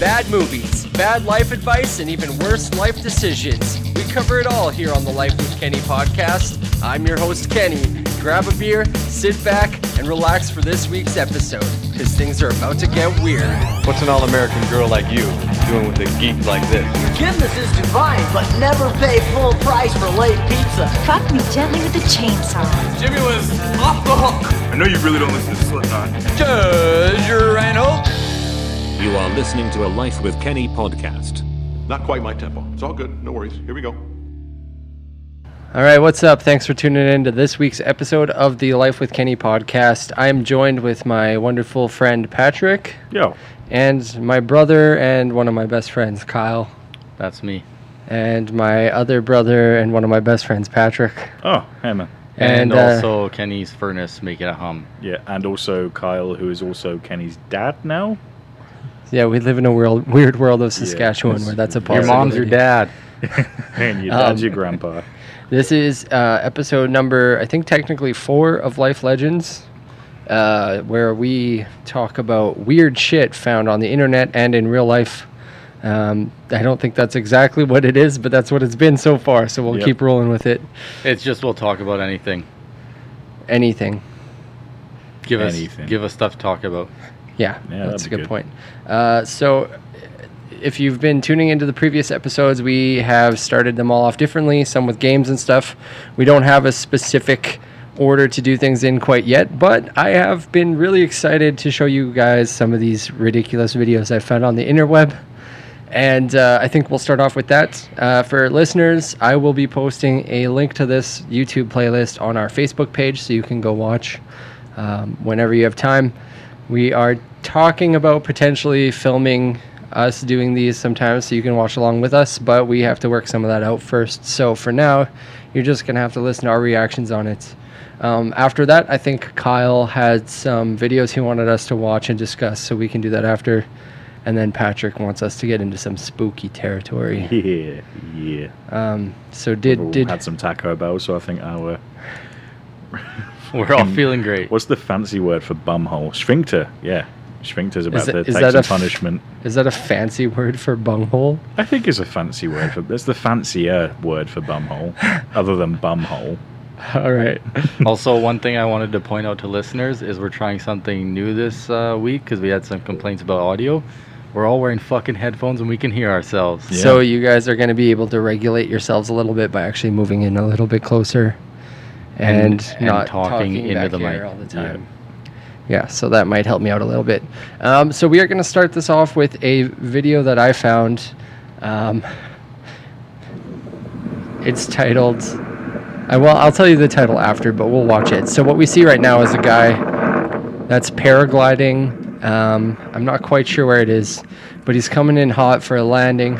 bad movies, bad life advice, and even worse life decisions. We cover it all here on the Life with Kenny podcast. I'm your host, Kenny. Grab a beer, sit back, and relax for this week's episode, because things are about to get weird. What's an all-American girl like you doing with a geek like this? Forgiveness is divine, but never pay full price for late pizza. Fuck me gently with a chainsaw. Jimmy was off the hook. I know you really don't listen to Slipknot. Treasure Rhino. You are listening to a Life with Kenny podcast. Not quite my tempo. It's all good. No worries. Here we go. All right, what's up? Thanks for tuning in to this week's episode of the Life with Kenny podcast. I am joined with my wonderful friend Patrick Yo. and my brother and one of my best friends, Kyle, That's me. and my other brother and one of my best friends, Patrick. Oh, hey man. And, And, uh, also Kenny's furnace making a hum. Yeah, and also Kyle, who is also Kenny's dad now. Yeah, we live in a world, weird world of Saskatchewan it's- where that's a possibility. Your mom's your dad. and your dad's Um, your grandpa. This is uh, episode number, I think, technically four of Life Legends, uh, where we talk about weird shit found on the internet and in real life. Um, I don't think that's exactly what it is, but that's what it's been so far. So we'll Yep. keep rolling with it. It's just we'll talk about anything. Anything. Give us Anything. give us stuff to talk about. Yeah, Yeah, that's a good, good. point. Uh, so, if you've been tuning into the previous episodes, we have started them all off differently, some with games and stuff. We don't have a specific order to do things in quite yet, but I have been really excited to show you guys some of these ridiculous videos I found on the interweb. And uh, I think we'll start off with that. Uh, for listeners, I will be posting a link to this YouTube playlist on our Facebook page so you can go watch um, whenever you have time. We are talking about potentially filming us doing these sometimes so you can watch along with us, but we have to work some of that out first. So for now, you're just going to have to listen to our reactions on it. Um, after that, I think Kyle had some videos he wanted us to watch and discuss, so we can do that after. And then Patrick wants us to get into some spooky territory. Yeah, yeah. Um, so did We've did had some Taco Bell, so I think our We're all feeling great. what's the fancy word for bumhole? Sphincter. Yeah, sphincter's about that- to is take that some a f- punishment. is that a fancy word for bunghole? I think it's a fancy word for. That's the fancier word for bumhole, other than bumhole. All right. also, one thing I wanted to point out to listeners is we're trying something new this uh, week because we had some complaints about audio. We're all wearing fucking headphones and we can hear ourselves. Yeah. So you guys are going to be able to regulate yourselves a little bit by actually moving in a little bit closer and, And- and not talking talking, into back the here mic. all the time. Yeah. So that might help me out a little bit. Um, so we are going to start this off with a video that I found. Um, it's titled. I well, I'll tell you the title after, but we'll watch it. So what we see right now is a guy that's paragliding. Um, I'm not quite sure where it is, but he's coming in hot for a landing,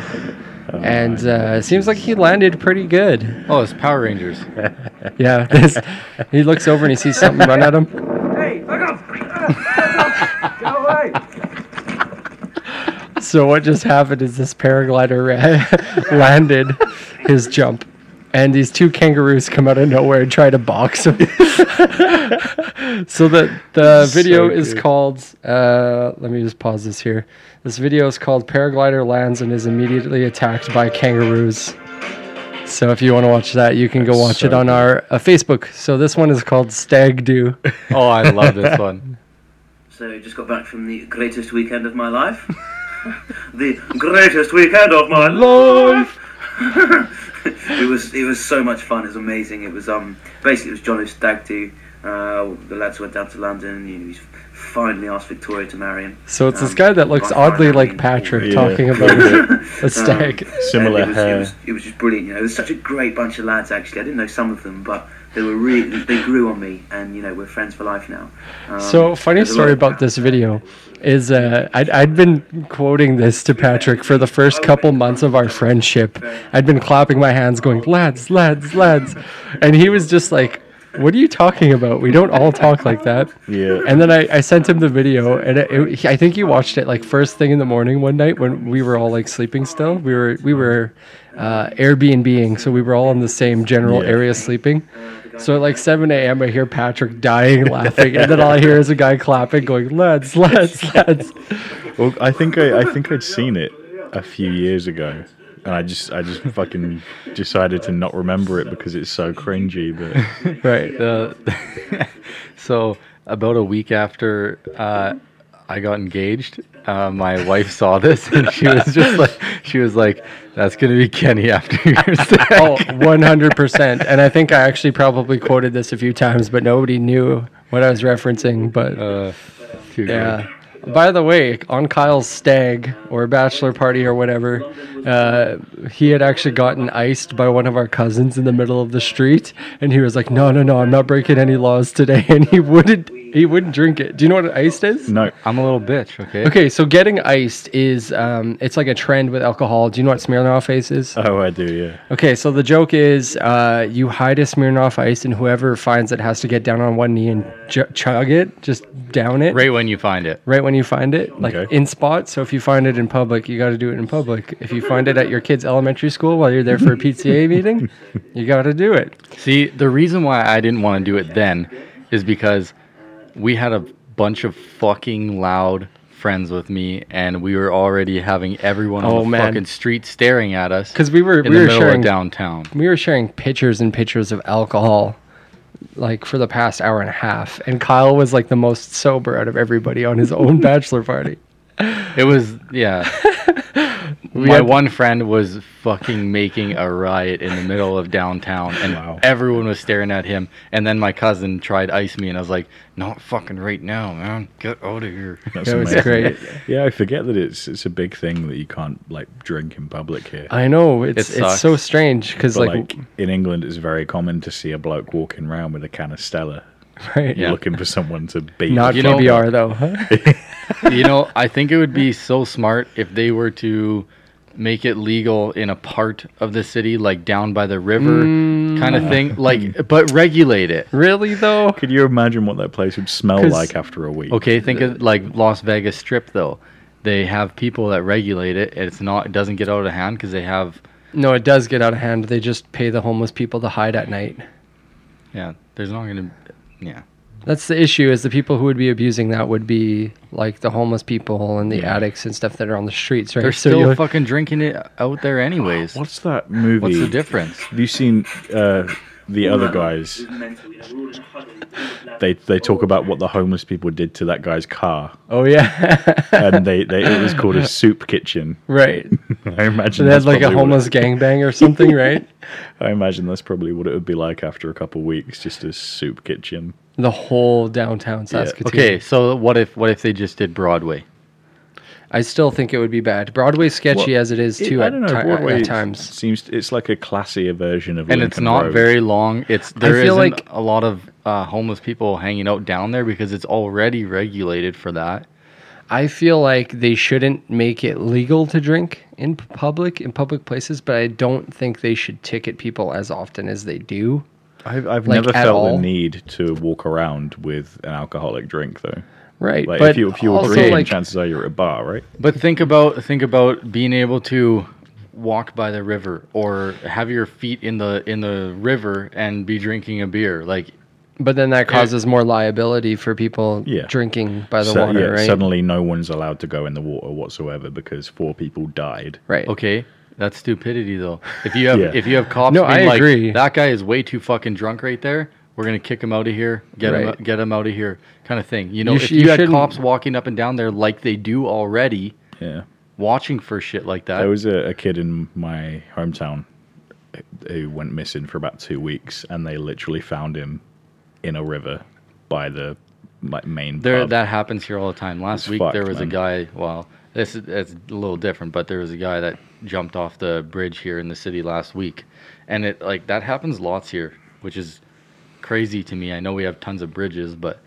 and uh, it seems like he landed pretty good. Oh, it's Power Rangers. Yeah, this, he looks over and he sees something run at him. Hey, look up! Get away! So what just happened is this paraglider landed his jump, and these two kangaroos come out of nowhere and try to box him. so the the So video is called. Uh, let me just pause this here. This video is called "Paraglider Lands and is immediately attacked by kangaroos." So if you want to watch that, you can go watch so it on good. our uh, Facebook. So this one is called Stag Do. Oh, I love this one. So just got back from the greatest weekend of my life. the greatest weekend of my life. it was it was so much fun. It was amazing. It was um basically it was Johnny Stag do. Uh, the lads went down to London. You know, he's finally asked Victoria to marry him. So it's this Um, guy that looks oddly like. Patrick Yeah. talking about a stag. Similar it was, hair. It was, it was just brilliant. You know, it was such a great bunch of lads. Actually, I didn't know some of them, but they were really they grew on me, and you know we're friends for life now. Um, So funny there's a lot story about this video is uh, I'd, I'd been quoting this to Patrick for the first couple months of our friendship. I'd been clapping my hands, going lads, lads, lads, and he was just like, "What are you talking about? We don't all talk like that." Yeah. And then I, I sent him the video, and it, it, he- I think he watched it like first thing in the morning one night when we were all like sleeping still. We were we were uh, Airbnb-ing, so we were all in the same general Yeah. area sleeping. So at like 7 a.m., I hear Patrick dying laughing, and then all I hear is a guy clapping, going, "Lads, lads, lads." Well, I think I, I think I'd seen it a few years ago, and I just I just fucking decided to not remember it because it's so cringy. But Right. The, so about a week after uh, I got engaged, uh, my wife saw this and she was just like, she was like, "That's gonna be Kenny after your sex." Oh, 100%. And I think I actually probably quoted this a few times, but nobody knew what I was referencing. But Uh, too good. yeah. By the way, on Kyle's stag or bachelor party or whatever, uh, he had actually gotten iced by one of our cousins in the middle of the street, and he was like, "No, no, no, I'm not breaking any laws today," and he wouldn't. He wouldn't drink it. Do you know what iced is? no, I'm a little bitch. Okay. Okay, so getting iced is um, it's like a trend with alcohol. Do you know what Smirnoff Ice is? oh I do, yeah. Okay, so the joke is uh, you hide a Smirnoff Ice, and whoever finds it has to get down on one knee and j- chug it, just down it Right when you find it. right when you find it, like Okay. in spot. So if you find it in public, you got to do it in public. If you find it at your kid's elementary school while you're there for a PTA meeting, you got to do it. See, the reason why I didn't want to do it then is because we had a bunch of fucking loud friends with me, and we were already having everyone on Oh, the man. fucking street staring at us. Because we were in we the were middle sharing of downtown. we were sharing pictures and pictures of alcohol like for the past hour and a half and Kyle was like the most sober out of everybody on his own bachelor party. It was yeah. My had- one friend was fucking making a riot in the middle of downtown, and Wow. everyone was staring at him. And then my cousin tried ice me, and I was like, "Not fucking right now, man! Get out of here!" That's It was great. Yeah, I forget that it's it's a big thing that you can't like drink in public here. I know it's It it's so strange cuz like, like, in England, it's very common to see a bloke walking around with a can of Stella, right, Yeah. looking for someone to beat. not You know- PBR though. huh? you know, I think it would be so smart if they were to make it legal in a part of the city, like down by the river, kind of mm. thing. Like, but regulate it. really though? Could you imagine what that place would smell 'Cause- like after a week? Okay, think of like Las Vegas Strip though. They have people that regulate it. It's not. It doesn't get out of hand because they have. No, it does get out of hand. They just pay the homeless people to hide at night. Yeah, there's not gonna. Yeah. That's the issue is the people who would be abusing that would be like the homeless people and the Yeah. addicts and stuff that are on the streets, right? They're So still you'll- fucking drinking it out there anyways. What's that movie? What's the difference? Have you seen uh, the other guys? They they talk about what the homeless people did to that guy's car, Oh yeah. and they, they it was called a soup kitchen. right. I imagine So they had that's like a homeless it- gangbang or something, right? I imagine that's probably what it would be like after a couple of weeks, just a soup kitchen. The whole downtown Saskatoon. Okay, so what if what if they just did Broadway? I still think it would be bad. Broadway's sketchy Well, as it is It- too I don't know. ti- Broadway at times. seems it's like a classier version of. And it's not Road. very long. It's there feel isn't like- a lot of uh, homeless people hanging out down there because it's already regulated for that. I feel like they shouldn't make it legal to drink in public in public places, but I don't think they should ticket people as often as they do. I've, I've like, never felt all. the need to walk around with an alcoholic drink though. Right. Like but if you if you were also, drinking, like, chances are you're at a bar, right? But think about think about being able to walk by the river or have your feet in the in the river and be drinking a beer. Like But then that causes more liability for people Yeah. drinking by the So- water, yeah, right? Suddenly, no one's allowed to go in the water whatsoever because four people died. right. okay, that's stupidity though. If you have Yeah. if you have cops No, being I like agree. that guy is way too fucking drunk right there. We're gonna kick him out of here. Get him get him out of here. Kind of thing. You know, You if sh- you, you had cops walking up and down there like they do already, Yeah. watching for shit like that. There was a, a kid in my hometown eh, who went missing for about two weeks, and they literally found him in a river by the like main There, pub. that happens here all the time. Last It's week there was man. a guy. Well, this is it's a little different, but there was a guy that jumped off the bridge here in the city last week, and it like that happens lots here, which is crazy to me. I know we have tons of bridges, but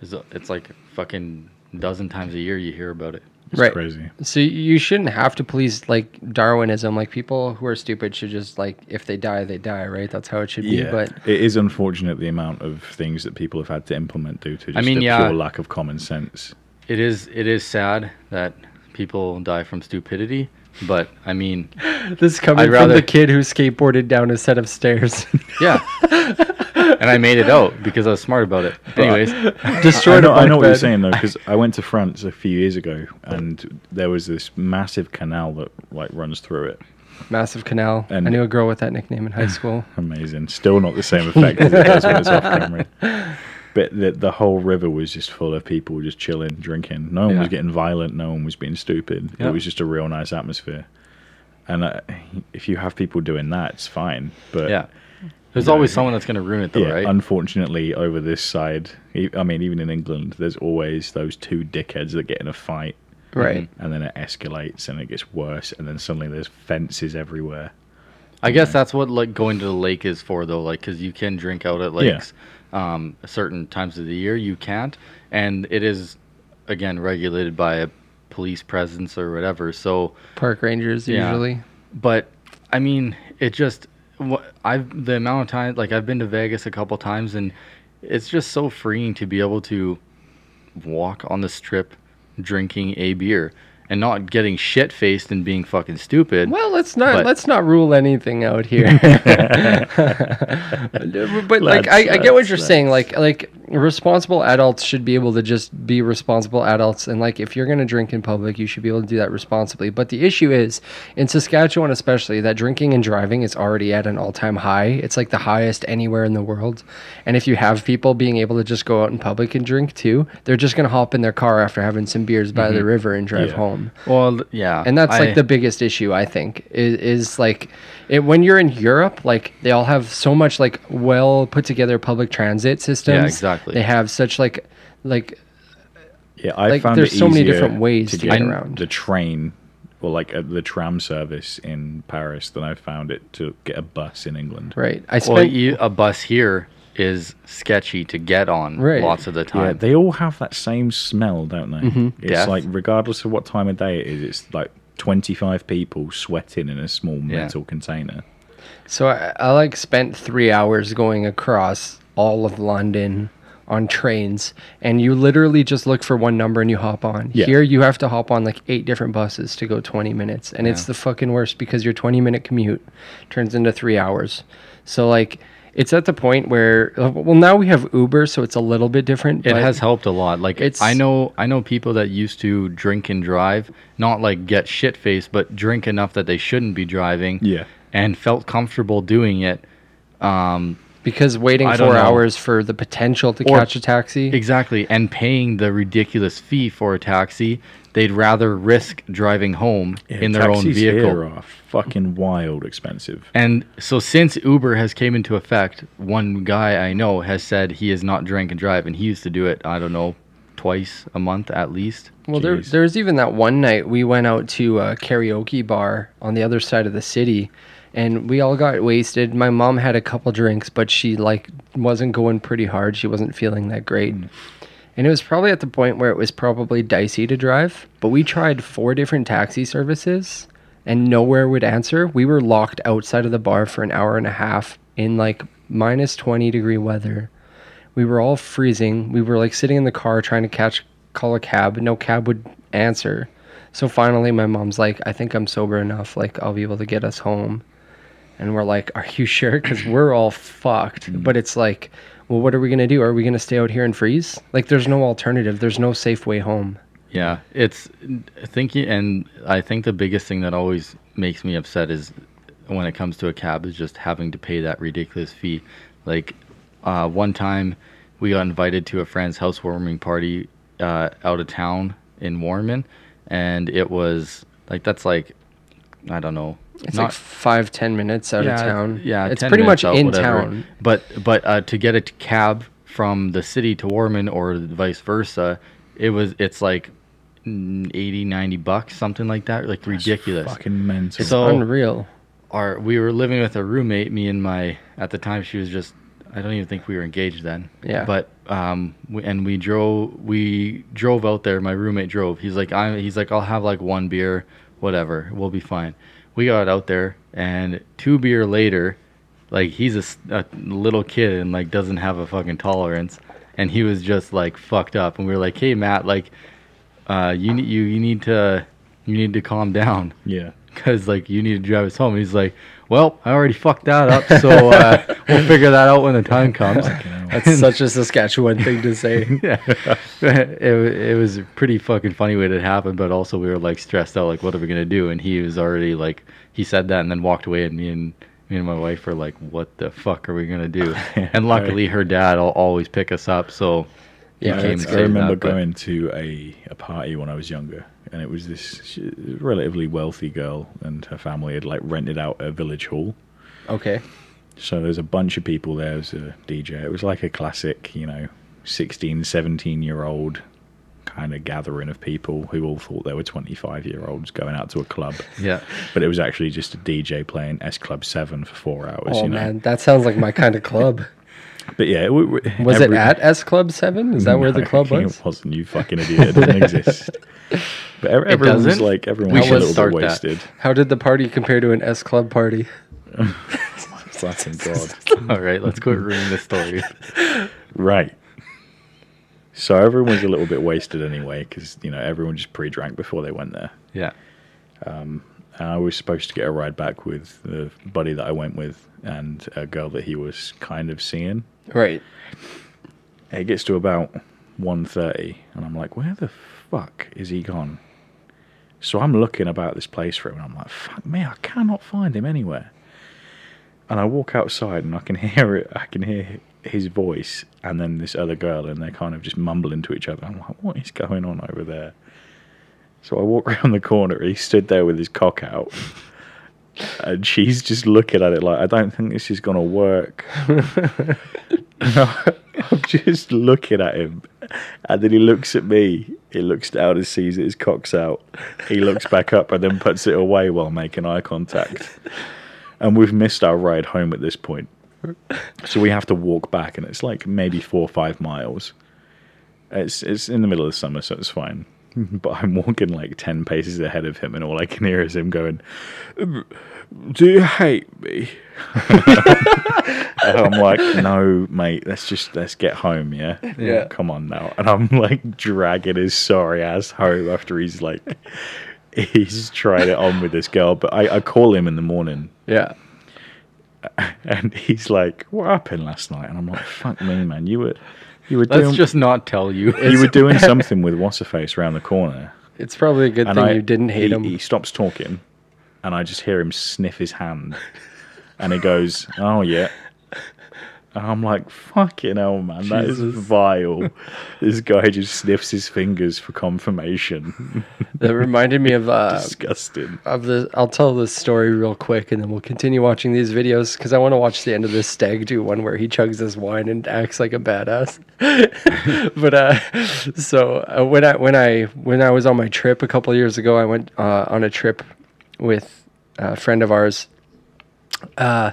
it's, it's like fucking dozen times a year you hear about it. It's right. crazy. So you shouldn't have to please like Darwinism. Like people who are stupid should just like if they die, they die, right? That's how it should be. Yeah, But it is unfortunate the amount of things that people have had to implement due to just I mean, a yeah. pure lack of common sense. It is it is sad that people die from stupidity, but I mean, this is coming I'd from rather- the kid who skateboarded down a set of stairs. yeah. and I made it out because I was smart about it. Anyways, I Destroyed know, a I bunk know what you're saying though, because I went to France a few years ago, and there was this massive canal that like runs through it. Massive canal. And- I knew a girl with that nickname in high school. Amazing. Still not the same effect as it does when it's off camera. But the, the whole river was just full of people just chilling, drinking. No one was getting violent. No one was being stupid. Yeah. It was just a real nice atmosphere. And uh, if you have people doing that, it's fine. But yeah, there's No. always someone that's gonna ruin it, though, yeah, right? unfortunately, over this side, I mean, even in England, there's always those two dickheads that get in a fight, Right. and then it escalates and it gets worse, and then suddenly there's fences everywhere. I guess that's what like going to the lake is for, though. Like, because you can drink out at lakes, um, certain times of the year you can't, and it is again regulated by a police presence or whatever. So, Park rangers Yeah. usually. but I mean, it just what I've the amount of time like I've been to Vegas a couple times, and it's just so freeing to be able to walk on the strip drinking a beer and not getting shit faced and being fucking stupid. Well, let's not But- let's not rule anything out here. but like I, I get what you're saying. Like like responsible adults should be able to just be responsible adults, and like if you're gonna drink in public, you should be able to do that responsibly. But the issue is in Saskatchewan, especially, that drinking and driving is already at an all-time high. It's like the highest anywhere in the world. And if you have people being able to just go out in public and drink too, they're just gonna hop in their car after having some beers by the mm-hmm. river and drive Yeah. home Well, yeah, and that's I- like the biggest issue i think is, is like it, when you're in europe like they all have so much like well put together public transit systems exactly. They have such like like Yeah, I Like, found there's it so many different ways to get get around. the train or like uh, the tram service in Paris than I found it to get a bus in England. right i well, spent you, a bus here is sketchy to get on Right. lots of the Yeah, time. they all have that same smell, don't they? Mm-hmm. It's Death. like regardless of what time of day it is, it's like 25 people sweating in a small Yeah. metal container. so I, I like spent three hours going across all of london on trains and you literally just look for one number and you hop on Yeah. here you have to hop on like eight different buses to go 20 minutes and it's the fucking worst because your 20 minute commute turns into three hours so like it's at the point where uh, well now we have uber so it's a little bit different It has helped a lot. Like It's- I know I know people that used to drink and drive, not like get shit faced, but drink enough that they shouldn't be driving. Yeah. And felt comfortable doing it. Um because waiting I don't four know. hours for the potential to Or- catch a taxi exactly. And paying the ridiculous fee for a taxi, they'd rather risk driving home in their own Taxis vehicle. Here are fucking wild expensive. And so since Uber has came into effect, one guy I know has said he is not drink and drive, and he used to do it. I don't know, twice a month at least. Well, there, Jeez. there's even that one night we went out to a karaoke bar on the other side of the city, and we all got wasted. My mom had a couple drinks, but she like wasn't going pretty hard. She wasn't feeling that great, mm. and it was probably at the point where it was probably dicey to drive. But we tried four different taxi services, and nowhere would answer. We were locked outside of the bar for an hour and a half in like minus 20 degree weather. We were all freezing. We were like sitting in the car trying to catch call a cab. No cab would answer. So finally my mom's like, I think I'm sober enough. Like I'll be able to get us home. And we're like, Are you sure? Because we're all fucked. But it's like, well, what are we gonna do? Are we gonna stay out here and freeze? Like there's no alternative. There's no safe way home. Yeah, it's thinking, and I think the biggest thing that always makes me upset is when it comes to a cab is just having to pay that ridiculous fee. Like uh, one time, we got invited to a friend's housewarming party uh, out of town in Warman, and it was like that's like I don't know. It's like five, ten minutes out of town. Yeah, It's pretty much out, in whatever. town. But but uh, to get a cab from the city to Warman or vice versa, it was it's like mm, 80, 90 bucks, something like that. Like ridiculous. Fucking mental. It's So- unreal. Our we were living with a roommate, me and my at the time she was just I don't even think we were engaged then. Yeah. But um we, and we drove we drove out there. My roommate drove. He's like I he's like I'll have like one beer, whatever. We'll be fine. We got out there and two beer later, like he's a, a little kid and like doesn't have a fucking tolerance, and he was just like fucked up. And we were like, hey Matt, like, uh, you need you you need to you need to calm down yeah. because like you need to drive us home. He's like, well, I already fucked that up, so uh, we'll figure that out when the time comes. That's such a Saskatchewan thing to say. yeah, it, it was a pretty fucking funny way that it happened, but also we were like stressed out, like what are we gonna do? And he was already like, he said that and then walked away, and me and me and my wife were like, what the fuck are we gonna do? and luckily, her dad will always pick us up, so Yeah, I, I remember that, going to a, a party when I was younger, and it was this relatively wealthy girl, and her family had like rented out a village hall. Okay. So there's a bunch of people there. There was a DJ. It was like a classic, you know, 16, 17 year old kind of gathering of people who all thought they were 25 year olds going out to a club. Yeah. But it was actually just a DJ playing S Club 7 for four hours, Oh you know. man, that sounds like my kind of club. But yeah, w- w- Was every- it at S Club Seven? Is that where the club was? It wasn't, you fucking idiot. It doesn't exist. But ev- everyone was doesn't? like, everyone We was a little bit that. wasted. How did the party compare to an S Club party? Thank God. All right, let's quit ruining the story. Right. So everyone was a little bit wasted anyway, because you know everyone just pre-drank before they went there. Yeah. Um, and I was supposed to get a ride back with the buddy that I went with and a girl that he was kind of seeing. Right. It gets to about 1.30 and I'm like, where the fuck is he gone? So I'm looking about this place for him and I'm like, fuck me, I cannot find him anywhere. And I walk outside and I can hear it. I can hear his voice and then this other girl and they're kind of just mumbling to each other. I'm like, what is going on over there? So I walk around the corner. He stood there with his cock out. And she's just looking at it like, I don't think this is going to work. I'm just looking at him. And then he looks at me. He looks down and sees that his cock's out. He looks back up and then puts it away while making eye contact. And we've missed our ride home at this point. So we have to walk back, and it's like maybe four or five miles. It's it's in the middle of summer, so it's fine. But I'm walking like ten paces ahead of him, and all I can hear is him going, "Do you hate me?" and I'm like, "No, mate. Let's just let's get home, yeah. Yeah. Come on now." And I'm like dragging his sorry ass home after he's like, he's tried it on with this girl. But I, I call him in the morning Yeah. and he's like, "What happened last night?" And I'm like, "Fuck me, man. You were, you were Let's doing, just not tell you. you were doing something with what's face around the corner." It's probably a good thing I, you didn't hate he, him. He stops talking, and I just hear him sniff his hand, and he goes, "Oh yeah." And I'm like, "Fucking hell, man, that is vile." this guy just sniffs his fingers for confirmation. That reminded me of uh, Disgusting. of the. I'll tell this story real quick, and then we'll continue watching these videos because I want to watch the end of this stag do one where he chugs his wine and acts like a badass. but uh, so uh, when I when I when I was on my trip a couple years ago, I went uh, on a trip with a friend of ours. Uh,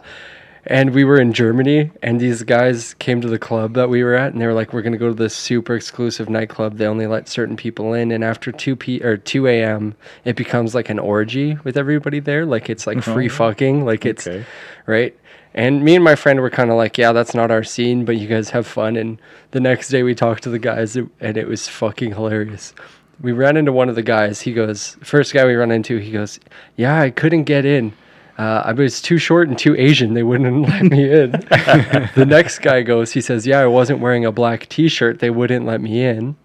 and we were in Germany, and these guys came to the club that we were at, and they were like, "We're gonna go to this super exclusive nightclub. They only let certain people in, and after two p or two a.m., it becomes like an orgy with everybody there. Like it's like free uh-huh. fucking, like it's Okay. right." And me and my friend were kind of like, "Yeah, that's not our scene, but you guys have fun." And the next day, we talked to the guys, and it was fucking hilarious. We ran into one of the guys. He goes, first guy we run into, he goes, "Yeah, I couldn't get in." Uh, I was too short and too Asian. They wouldn't let me in. the next guy goes, he says, Yeah, I wasn't wearing a black t shirt. They wouldn't let me in.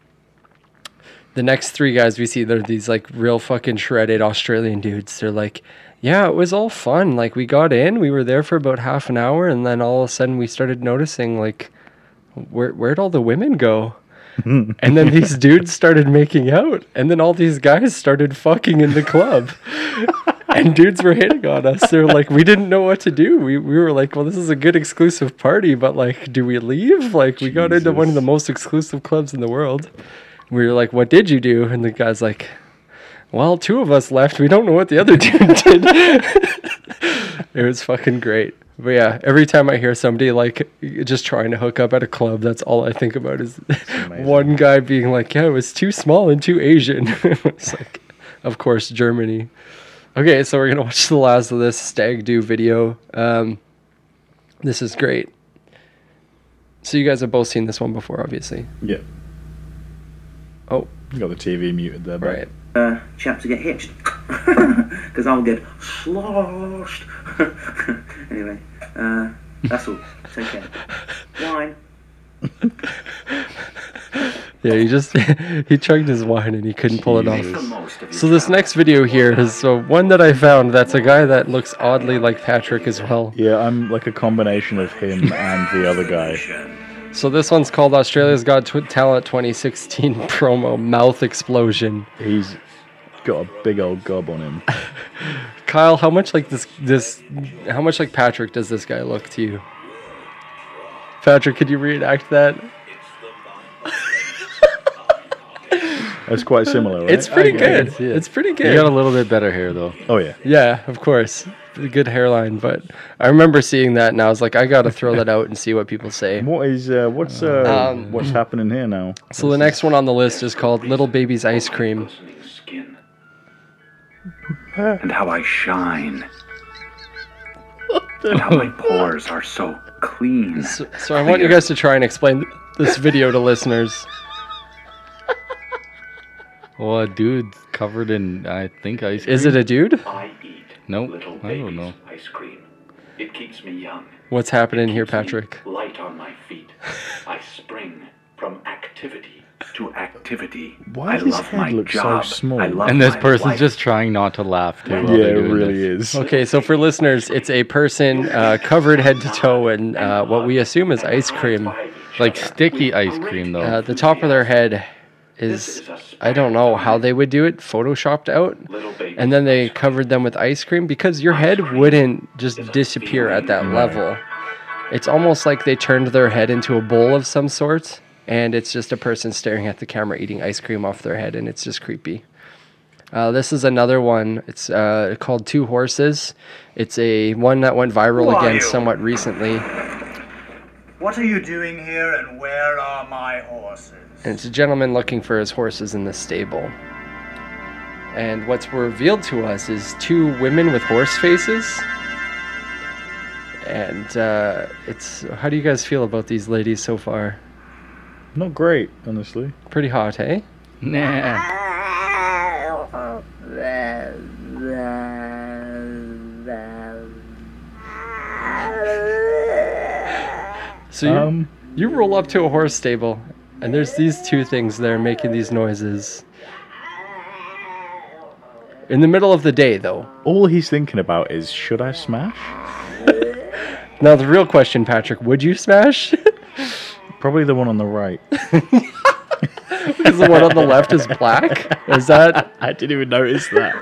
The next three guys we see, they're these like real fucking shredded Australian dudes. They're like, Yeah, it was all fun. Like, we got in, we were there for about half an hour, and then all of a sudden we started noticing, like, where, where'd all the women go? and then these dudes started making out, and then all these guys started fucking in the club. And dudes were hitting on us. They're like, we didn't know what to do. We, we were like, well, this is a good exclusive party, but like, do we leave? Like, we got into one of the most exclusive clubs in the world. We were like, what did you do? And the guy's like, well, two of us left. We don't know what the other two did. it was fucking great. But yeah, every time I hear somebody like just trying to hook up at a club, that's all I think about is one guy being like, "Yeah, it was too small and too Asian." it's like, of course, Germany. Okay, so we're gonna watch the last of this stag do video. Um, this is great. So you guys have both seen this one before, obviously. Yeah. Oh, You Got the TV muted there, but right. Uh, chap to get hitched. because I'll get sloshed. anyway, uh, that's all. Take care. Wine. Yeah, he just he chugged his wine and he couldn't pull it off. most of your So this next video here is so one that I found. That's a guy that looks oddly like Patrick as well. Yeah, I'm like a combination of him and the other guy. So this one's called Australia's Got Tw- Talent 2016 promo mouth explosion. He's got a big old gob on him. Kyle, how much like this this how much like Patrick does this guy look to you? Patrick, could you reenact that? That's quite similar, right? It's pretty I good. it. It's pretty good. You got a little bit better hair though. Oh yeah. Yeah, of course. A good hairline, but I remember seeing that and I was like, I gotta throw that out and see what people say. What is uh, what's uh, Um, what's happening here now? So the next one on the list is called Little Baby's Ice Cream. and how I shine. and how my pores are so clean. So, so I want you guys to try and explain this video to listeners. Well, a dude covered in I think ice cream. Is it a dude? I eat Nope, little I don't know. ice cream. It keeps me young. What's happening here, keeps me Patrick? Light on my feet. I spring from activity to activity. Why I does his love head my look so small? I love And this my person's life. just trying not to laugh too. Yeah, it really this. is. Okay, so for listeners, it's a person uh, covered head to toe in uh, what we assume is ice cream. Like sticky ice cream though. Uh, the top of their head is, I don't know how they would do it, photoshopped out. And then they covered them with ice cream because your head wouldn't just disappear at that level. It's almost like they turned their head into a bowl of some sort, and it's just a person staring at the camera eating ice cream off their head, and it's just creepy. Uh, this is another one. It's uh, called Two Horses. It's a one that went viral again somewhat recently, What are you doing here and where are my horses? and it's a gentleman looking for his horses in the stable. And what's revealed to us is two women with horse faces. And uh, it's how do you guys feel about these ladies so far? Not great, honestly. Pretty hot, eh? Nah. So you, Um, you roll up to a horse stable, and there's these two things there making these noises. In the middle of the day, though. all he's thinking about is should I smash? Now, the real question, Patrick, would you smash? Probably the one on the right. Because the one on the left is black? Is that. I didn't even notice that.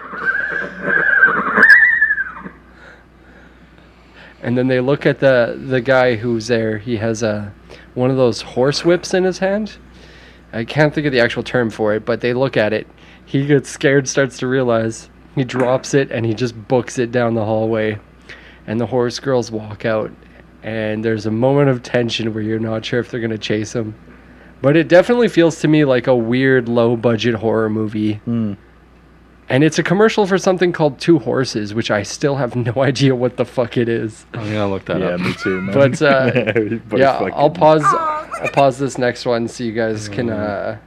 And then they look at the, the guy who's there. He has a, one of those horse whips in his hand. I can't think of the actual term for it, but they look at it. He gets scared, starts to realize. He drops it and he just books it down the hallway. And the horse girls walk out. And there's a moment of tension where you're not sure if they're going to chase him. But it definitely feels to me like a weird low budget horror movie. Hmm. And it's a commercial for something called Two Horses, which I still have no idea what the fuck it is. I'm gonna look that Yeah, up. me too, man. But, uh, We yeah, fucking- I'll pause. I'll pause this next one so you guys can uh,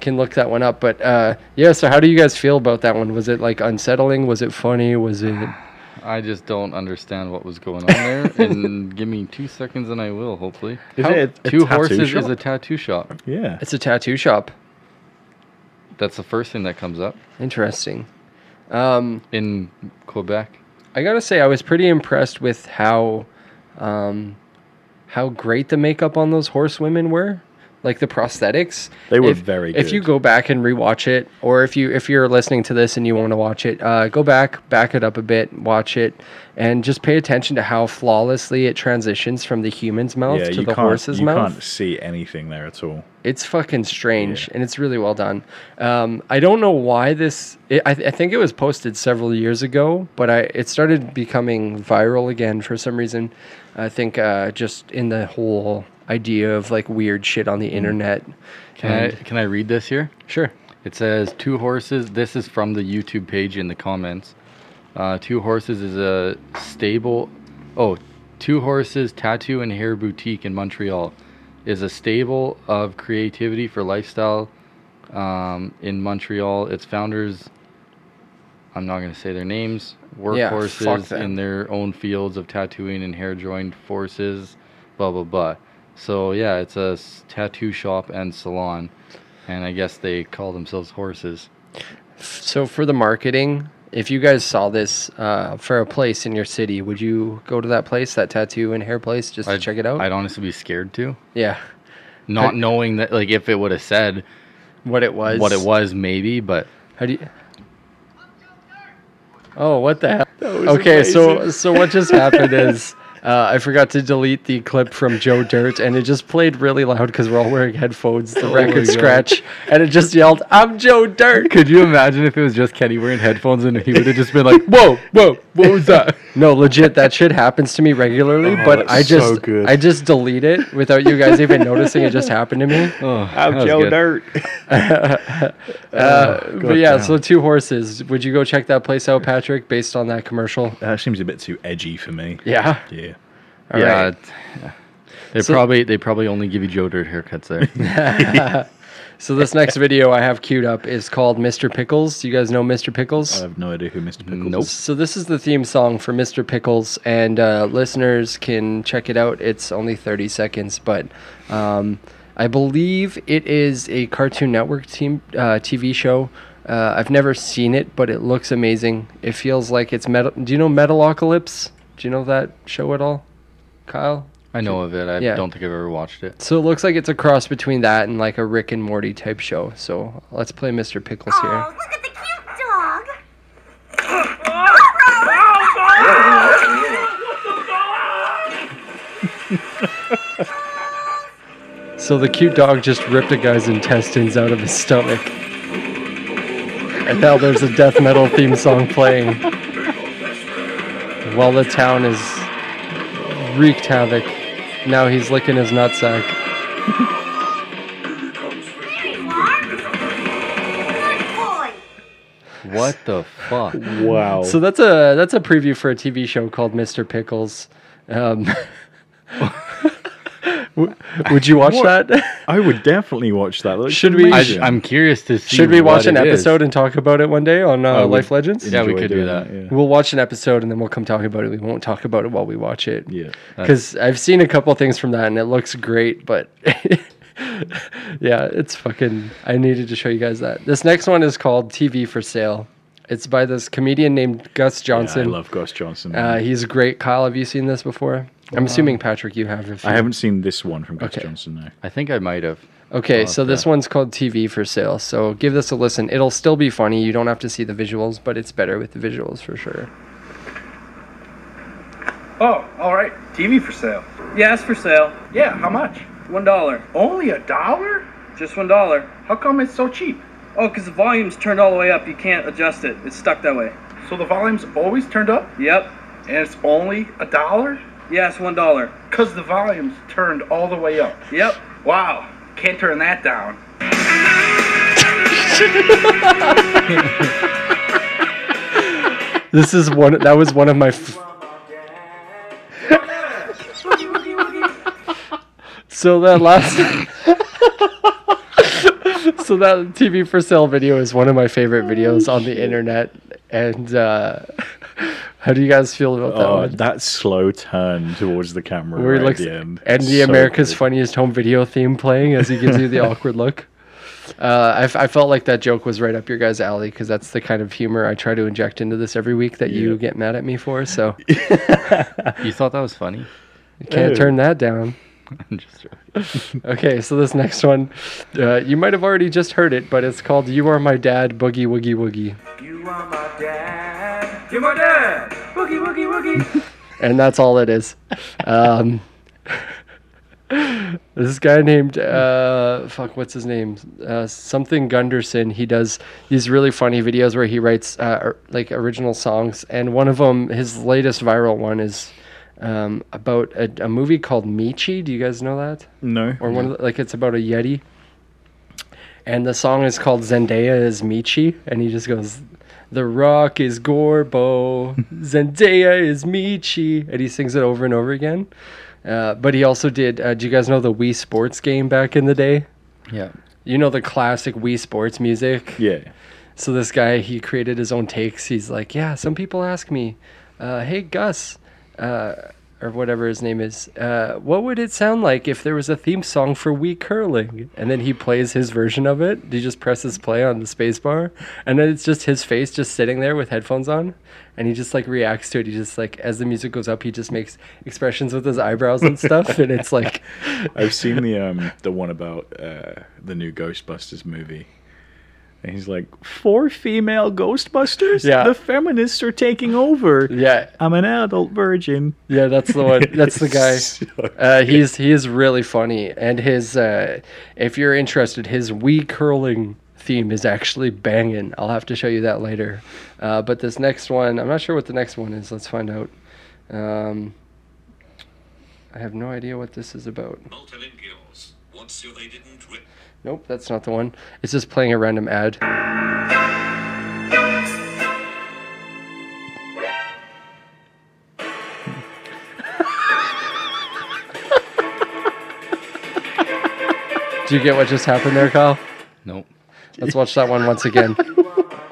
can look that one up. But uh, yeah, so how do you guys feel about that one? Was it like unsettling? Was it funny? Was it? I just don't understand what was going on there. and give me two seconds and I will, hopefully. Is How- it a, a Two tattoo horses shop? is a tattoo shop. yeah. It's a tattoo shop. That's the first thing that comes up Interesting. Um, in Quebec. I gotta say, I was pretty impressed with how um, how great the makeup on those horsewomen were. Like the prosthetics, They were If- very Good. If you go back and rewatch it, or if you if you're listening to this and you want to watch it, uh, go back, back it up a bit, watch it, and just pay attention to how flawlessly it transitions from the human's mouth Yeah, to you the horse's you mouth. can't see anything there at all. It's fucking strange, and it's really well done. Um, I don't know why this. It, I, th- I think it was posted several years ago, but I it started becoming viral again for some reason. I think uh, just in the whole idea of like weird shit on the internet. Can And- I can I read this here? Sure. It says two horses. This is from the YouTube page in the comments. Uh, two horses is a stable. Oh, two horses tattoo and hair boutique in Montreal is a stable of creativity for lifestyle um, in Montreal. Its founders I'm not going to say their names. Yeah, Workhorses them. in their own fields of tattooing and hair joined forces, blah blah blah. So yeah, it's a tattoo shop and salon, and I guess they call themselves horses. So for the marketing, if you guys saw this uh, for a place in your city, would you go to that place, that tattoo and hair place, just to I'd, check it out? I'd honestly be scared to, yeah. not knowing that like if it would have said What it was. what it was, maybe, but How do you? Oh, what the hell? Okay, so so what just happened is uh, I forgot to delete the clip from Joe Dirt, and it just played really loud because we're all wearing headphones. The Oh record God. scratch, and it just yelled, "I'm Joe Dirt." could you imagine if it was just Kenny wearing headphones and he would have just been like, "Whoa, whoa, what was that?" No, legit, that shit happens to me regularly, Oh, but I just so good. I just delete it without you guys even noticing it just happened to me. Oh, I'm Joe good. Dirt. Uh, but yeah, damn. so two horses. Would you go check that place out, Patrick, based on that commercial? That seems a bit too edgy for me. Yeah. Yeah. All yeah, right. it- They So- probably they probably only give you Joe Dirt haircuts there. So this next video I have queued up is called Mr. Pickles. Do you guys know Mr. Pickles? I have no idea who Mr. Pickles Nope. is. So this is the theme song for Mr. Pickles, and uh, listeners can check it out. It's only 30 seconds, but um, I believe it is a Cartoon Network team uh, TV show. Uh, I've never seen it, but it looks amazing. It feels like it's metal. Do you know Metalocalypse? Do you know that show at all, Kyle? I know of it. I Yeah. don't think I've ever watched it. So it looks like it's a cross between that and like a Rick and Morty type show. So let's play Mr. Pickles here. Oh, look at the cute dog. So the cute dog just ripped a guy's intestines out of his stomach. And now there's a death metal theme song playing. While the town is wreaked havoc. Now he's licking his nutsack. Good. What the fuck? Wow. So that's a that's a preview for a TV show called Mr. Pickles. Um, w- would you watch What? that? I would definitely watch that. That Should we- I, I'm curious to see. Should we watch what an it is. episode and talk about it one day on uh, Life Legends? Yeah, we could do doing that. yeah. We'll watch an episode and then we'll come talk about it. We won't talk about it while we watch it. Yeah. Because I've seen a couple things from that and it looks great, but yeah, it's fucking. I needed to show you guys that. This next one is called TV for Sale. It's by this comedian named Gus Yeah, I love Gus Johnson. uh, he's great. Kyle, have you seen this before? I'm assuming Patrick, you have. If I haven't seen this one from Gus Okay. Johnson though. I think I might have. Okay, so have this to- one's called TV for Sale. So give this a listen. It'll still be funny. You don't have to see the visuals, but it's better with the visuals for sure. Oh, all right. TV for sale. Yeah, it's for sale. Yeah, how much? One dollar. Only a dollar? Just one dollar. How come it's so cheap? Oh, because the volume's turned all the way up. You can't adjust it. It's stuck that way. So the volume's always turned up Yep. and it's only a dollar? Yeah, it's one dollar. Because the volume's turned all the way up. Yep. Wow, can't turn that down. This is one. That was one of my. F- so that last. so that TV for sale video is one of my favorite videos on the internet, and uh, how do you guys feel about that Oh, one? that slow turn towards the camera Where right looks at the end. and the So America's good. Funniest Home Video theme playing as he gives you the awkward look. Uh, I, f- I felt like that joke was right up your guys' alley because that's the kind of humor I try to inject into this every week that you get mad at me for. So You thought that was funny? you can't turn that down. I'm just joking. Okay, so this next one, uh, you might have already just heard it, but it's called "You Are My Dad" Boogie Woogie Woogie, You are my dad. You're my dad. Boogie woogie woogie. and that's all it is. Um, this guy named uh, fuck, what's his name? Uh, something Gunderson. He does these really funny videos where he writes uh, like original songs, and one of them, his latest viral one, is um, about a, a movie called Meechee. Do you guys know that? No. or one of the, like it's about a yeti and the song is called zendaya is meechee and he just goes the rock is gorbo zendaya is meechee and he sings it over and over again uh, but he also did uh, do you guys know the wii sports game back in the day Yeah. you know the classic wii sports music Yeah. So this guy, he created his own takes. He's like, yeah, some people ask me, uh, hey Gus, uh, or whatever his name is, uh, what would it sound like if there was a theme song for Wii Curling? And then he plays his version of it. He just presses play on the space bar, and then it's just his face just sitting there with headphones on, and he just like reacts to it. He just like as the music goes up, he just makes expressions with his eyebrows and stuff, and it's like, I've seen the um the one about uh, the new Ghostbusters movie. And he's like, four female Ghostbusters? Yeah. The feminists are taking over. yeah, I'm an adult virgin. Yeah, that's the one. That's the guy. So Uh, he's he is really funny, and his uh, if you're interested, his wee curling theme is actually banging. I'll have to show you that later. Uh, but this next one, I'm not sure what the next one is. Let's find out. Um, I have no idea what this is about. Multilinguals. Once you they didn't rip. Nope, that's not the one. It's just playing a random ad. Do you get what just happened there, Kyle? Nope. Let's watch that one once again.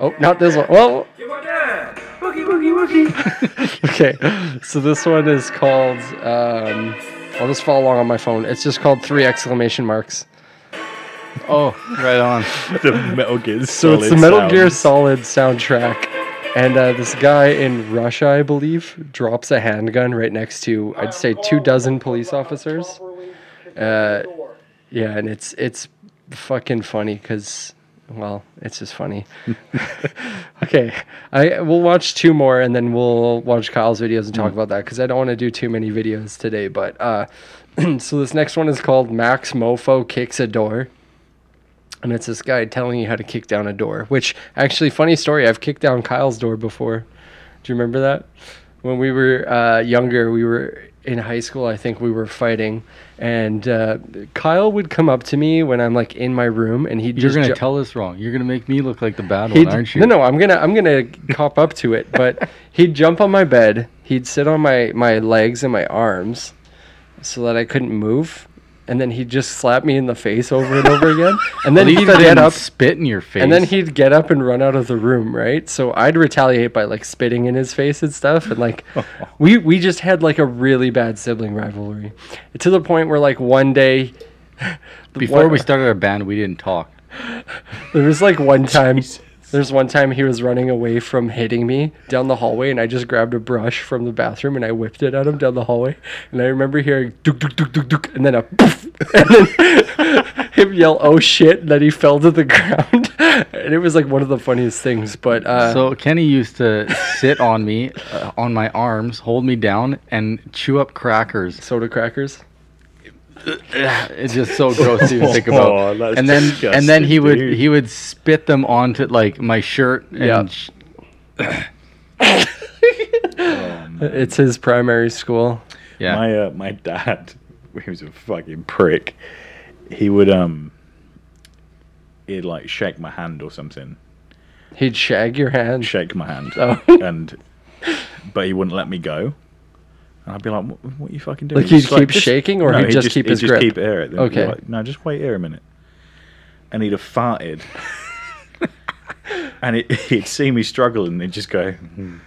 Oh, not this one. Whoa. You're my dad. Boogie, boogie, boogie. Okay, so this one is called. Um, I'll just follow along on my phone. It's just called three exclamation marks. Oh, right on. the Metal Gear So it's the Metal Gear. Solid soundtrack, and uh, this guy in Russia, I believe, drops a handgun right next to, I'd say, two dozen police officers. Uh, yeah, and it's it's fucking funny because, well, it's just funny. okay, I we'll watch two more, and then we'll watch Kyle's videos and talk about that because I don't want to do too many videos today. But uh, so this next one is called Max Mofo kicks a door and it's this guy telling you how to kick down a door. Which actually, funny story. I've kicked down Kyle's door before. Do you remember that? When we were uh, younger, we were in high school. I think we were fighting, and uh, Kyle would come up to me when I'm like in my room, and he'd You're just gonna ju- tell us wrong. You're gonna make me look like the bad He'd, one, aren't you? No, no, I'm gonna I'm gonna cop up to it. But he'd jump on my bed. He'd sit on my my legs and my arms, so that I couldn't move. And then he'd just slap me in the face over and over again. And then he'd get up, spit in your face. and then he'd get up and run out of the room, right? So I'd retaliate by like spitting in his face and stuff. And like, we we just had like a really bad sibling rivalry, to the point where like one day, Before one- we started our band, we didn't talk. there was like one time. There's one time he was running away from hitting me down the hallway, and I just grabbed a brush from the bathroom and I whipped it at him down the hallway. And I remember hearing duk duk duk duk duk, and then a poof, and then him yell "Oh shit!" and then he fell to the ground. and it was like one of the funniest things. But uh, so Kenny used to sit on me, uh, on my arms, hold me down, and chew up crackers. soda crackers. It's just so gross to even think Oh, about. that's and then and then he disgusting, would he would spit them onto like my shirt. And Yeah. sh- It's his primary school. yeah. My uh, my dad, he was a fucking prick. He would um, he'd like shake my hand or something, He'd shag your hand. shake my hand, Oh. and but he wouldn't let me go. And I'd be like, "What, what are you fucking doing?" Like he'd Just keep shaking, or he'd just keep he'd his just grip? keep it here. Then he'd be Okay. like, no, just wait here a minute. And he'd have farted, and it, he'd see me struggling and he'd just go,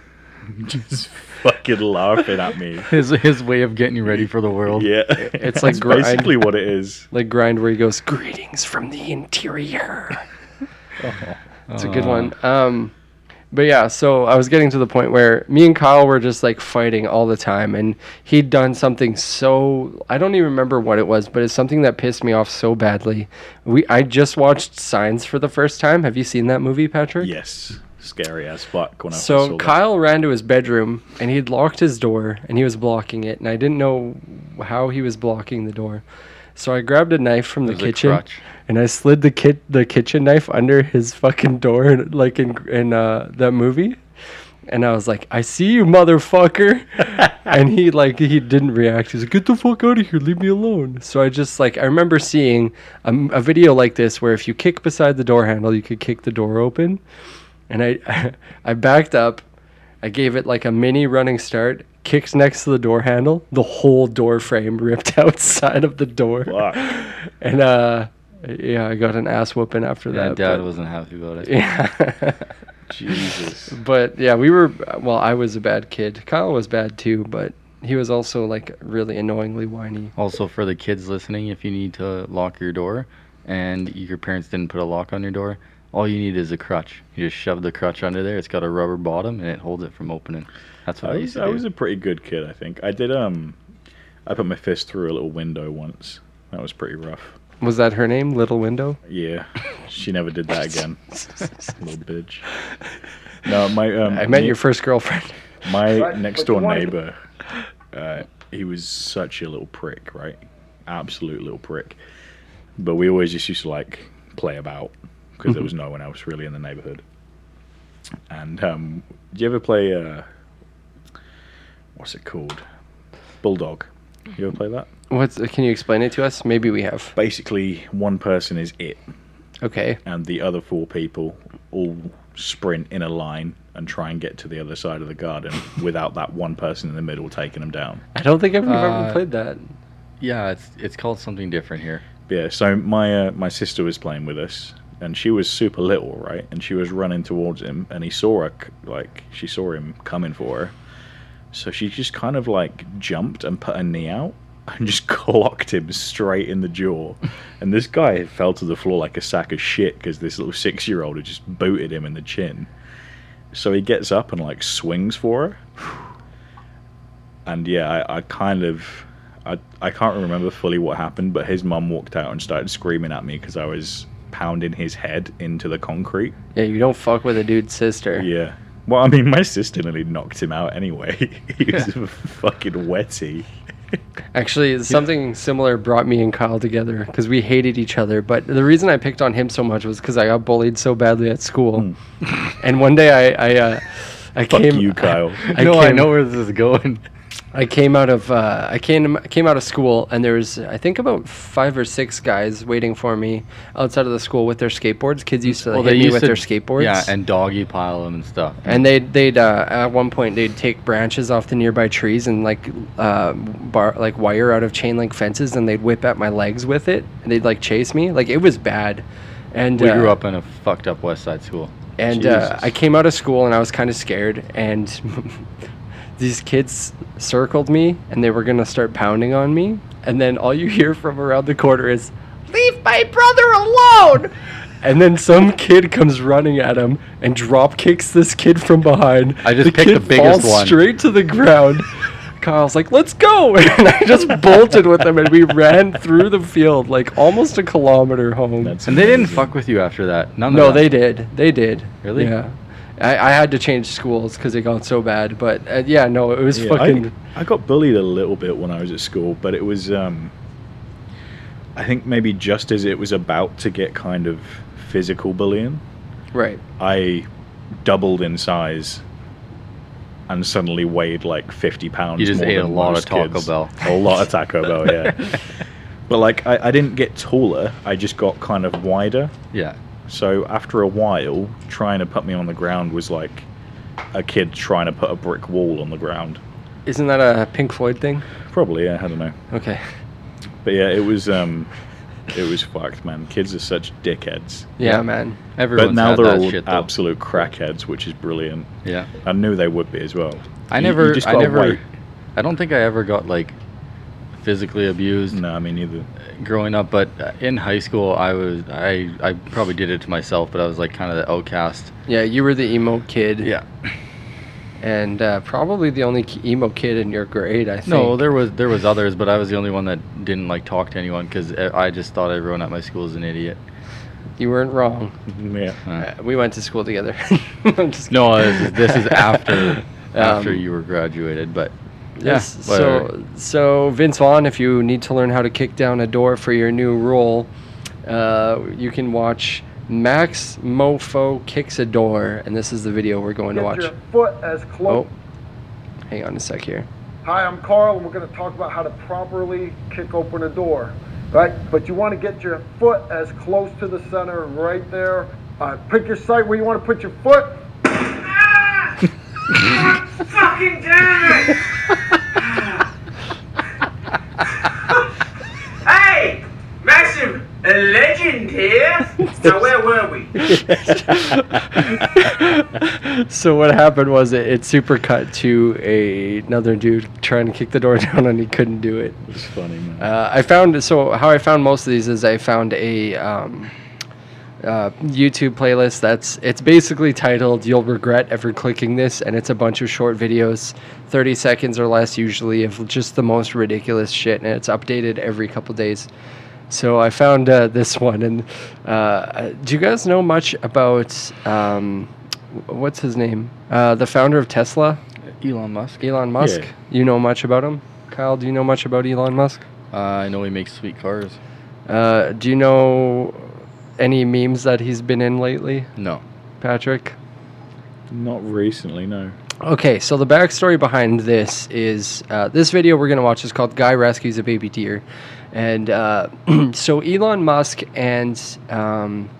just fucking laughing at me. his his way of getting you ready for the world. Yeah, It's like That's grind. basically what it is. Like grind where he goes, greetings from the interior. It's a good one. Um, but yeah, so I was getting to the point where me and Kyle were just like fighting all the time, and he'd done something so I don't even remember what it was, but it's something that pissed me off so badly. We I just watched Signs for the first time. Have you seen that movie, Patrick? Yes, scary as fuck when I So saw that. Kyle ran to his bedroom and he'd locked his door and he was blocking it, and I didn't know how he was blocking the door. So I grabbed a knife from the kitchen. And I slid the kit the kitchen knife under his fucking door, like in in uh, that movie. And I was like, "I see you, motherfucker!" and he like he didn't react. He's like, "Get the fuck out of here! Leave me alone." So I just like I remember seeing a video like this where if you kick beside the door handle, you could kick the door open. And I I backed up. I gave it like a mini running start. Kicked next to the door handle. The whole door frame ripped outside of the door. Fuck. And uh Yeah, I got an ass whooping after Yeah, that. Dad but- wasn't happy about it. Yeah. Jesus. But yeah, we were. Well, I was a bad kid. Kyle was bad too, but he was also like really annoyingly whiny. Also, for the kids listening, if you need to lock your door and your parents didn't put a lock on your door, all you need is a crutch. You just shove the crutch under there. It's got a rubber bottom and it holds it from opening. That's what I, I used was, to I was a pretty good kid, I think. I did um, I put my fist through a little window once. That was pretty rough. Was that her name, Little Window? Yeah, she never did that again. little bitch. No, my um, I met me- your first girlfriend. My Right, next door neighbor, uh, he was such a little prick, right? Absolute little prick. But we always just used to like play about because there was no one else really in the neighborhood. And um, do you ever play? Uh, what's it called? Bulldog. You ever play that? What's? Can you explain it to us? Maybe we have. Basically, one person is it, Okay. and the other four people all sprint in a line and try and get to the other side of the garden without that one person in the middle taking them down. I don't think I've ever Uh, played that. yeah, it's it's called something different here. Yeah, so my uh, my sister was playing with us, and she was super little, right? And she was running towards him, and he saw her, c- like she saw him coming for her. So she just kind of like jumped and put her knee out and just clocked him straight in the jaw. and this guy fell to the floor like a sack of shit because this little six year old had just booted him in the chin. So he gets up and like swings for her. And yeah, I, I kind of, I, I can't remember fully what happened, but his mum walked out and started screaming at me because I was pounding his head into the concrete. Yeah, you don't fuck with a dude's sister. Yeah. Well, I mean, my sister nearly knocked him out anyway. he was a fucking wetty. Actually, something similar brought me and Kyle together because we hated each other. But the reason I picked on him so much was because I got bullied so badly at school. and one day I, I, uh, I Fuck came. you, Kyle. I, no, I know where this is going. I came out of uh, I came came out of school and there was I think about five or six guys waiting for me outside of the school with their skateboards. Kids used to Well, hit they me used with to- their skateboards. Yeah, and doggy pile them and stuff. And they'd they'd uh, at one point they'd take branches off the nearby trees and like uh, bar like wire out of chain link fences and they'd whip at my legs with it and they'd like chase me like it was bad. And we uh, grew up in a fucked up West Side school. and uh, I came out of school and I was kind of scared and these kids circled me and they were gonna start pounding on me and then all you hear from around the corner is leave my brother alone and then some kid comes running at him and drop kicks this kid from behind I just the picked kid the biggest falls one. straight to the ground Kyle's like, let's go. And I just bolted with him and we ran through the field like almost a kilometer home. That's And they didn't fuck with you after that. None No, of them. they did. They did. Really? Yeah. I, I had to change schools because it got so bad. But uh, yeah, no, it was Yeah, fucking. I, I got bullied a little bit when I was at school, but it was, um, I think maybe just as it was about to get kind of physical bullying, Right. I doubled in size and suddenly weighed like 50 pounds. You just more ate a lot of Taco kids. Bell. A lot of Taco Bell, yeah. but like, I, I didn't get taller, I just got kind of wider. Yeah. So after a while, trying to put me on the ground was like a kid trying to put a brick wall on the ground. Isn't that a Pink Floyd thing? Probably, yeah, I don't know. Okay. But yeah, it was um it was fucked, man. Kids are such dickheads. Yeah, man. Everyone's but now they're all shit absolute crackheads, which is brilliant. Yeah. I knew they would be as well. I You- you never just I never wait. I don't think I ever got like physically abused No, I mean neither. growing up, but uh, in high school I was I I probably did it to myself, but I was like kind of the outcast. Yeah, you were the emo kid. Yeah. And uh, probably the only emo kid in your grade, I think. No, there was there was others, but I was the only one that didn't like talk to anyone because I just thought everyone at my school was an idiot. You weren't wrong. Yeah. Uh, we went to school together. I'm just No, this is, this is after after Um, you were graduated, but yeah. Yes. whatever. So, so Vince Vaughn, if you need to learn how to kick down a door for your new role, uh, you can watch Max Mofo kicks a door, and this is the video we're going to watch. your foot as close. Oh, hang on a sec here. Hi, I'm Carl, and we're going to talk about how to properly kick open a door. Right? But you want to get your foot as close to the center, right there. Uh, pick your site where you want to put your foot. Fucking damn it! hey! Maxim, a legend so what happened was it, it super cut to a, another dude trying to kick the door down and he couldn't do it. It's funny, man. Uh, I found so how I found most of these is I found a um, uh, YouTube playlist that's it's basically titled "You'll regret ever clicking this," and it's a bunch of short videos, thirty seconds or less usually, of just the most ridiculous shit, and it's updated every couple days. So I found uh, this one, and uh, do you guys know much about um, what's his name? Uh, the founder of Tesla, Elon Musk. Elon Musk. Yeah. You know much about him, Kyle? Do you know much about Elon Musk? Uh, I know he makes sweet cars. Uh, do you know any memes that he's been in lately? No. Patrick? Not recently, no. Okay, so the backstory behind this is uh, this video we're going to watch is called Guy Rescues a Baby Deer. And uh, so Elon Musk and um,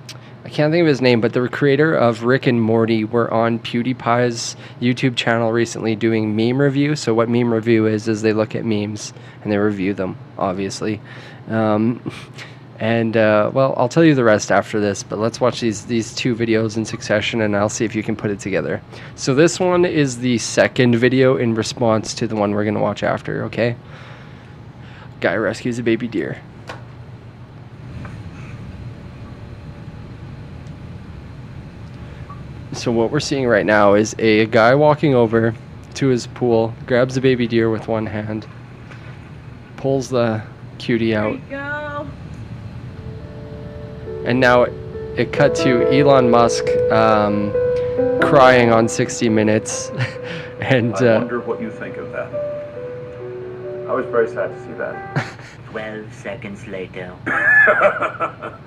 I can't think of his name, but the creator of Rick and Morty were on PewDiePie's YouTube channel recently doing meme review. So what meme review is is they look at memes and they review them, obviously. Um, and uh, well, I'll tell you the rest after this. But let's watch these these two videos in succession, and I'll see if you can put it together. So this one is the second video in response to the one we're gonna watch after. Okay. Guy rescues a baby deer. So what we're seeing right now is a guy walking over to his pool, grabs a baby deer with one hand, pulls the cutie out, go. and now it cut to Elon Musk um, crying on 60 Minutes, and I uh, wonder what you think of that. I was very sad to see that. 12 seconds later.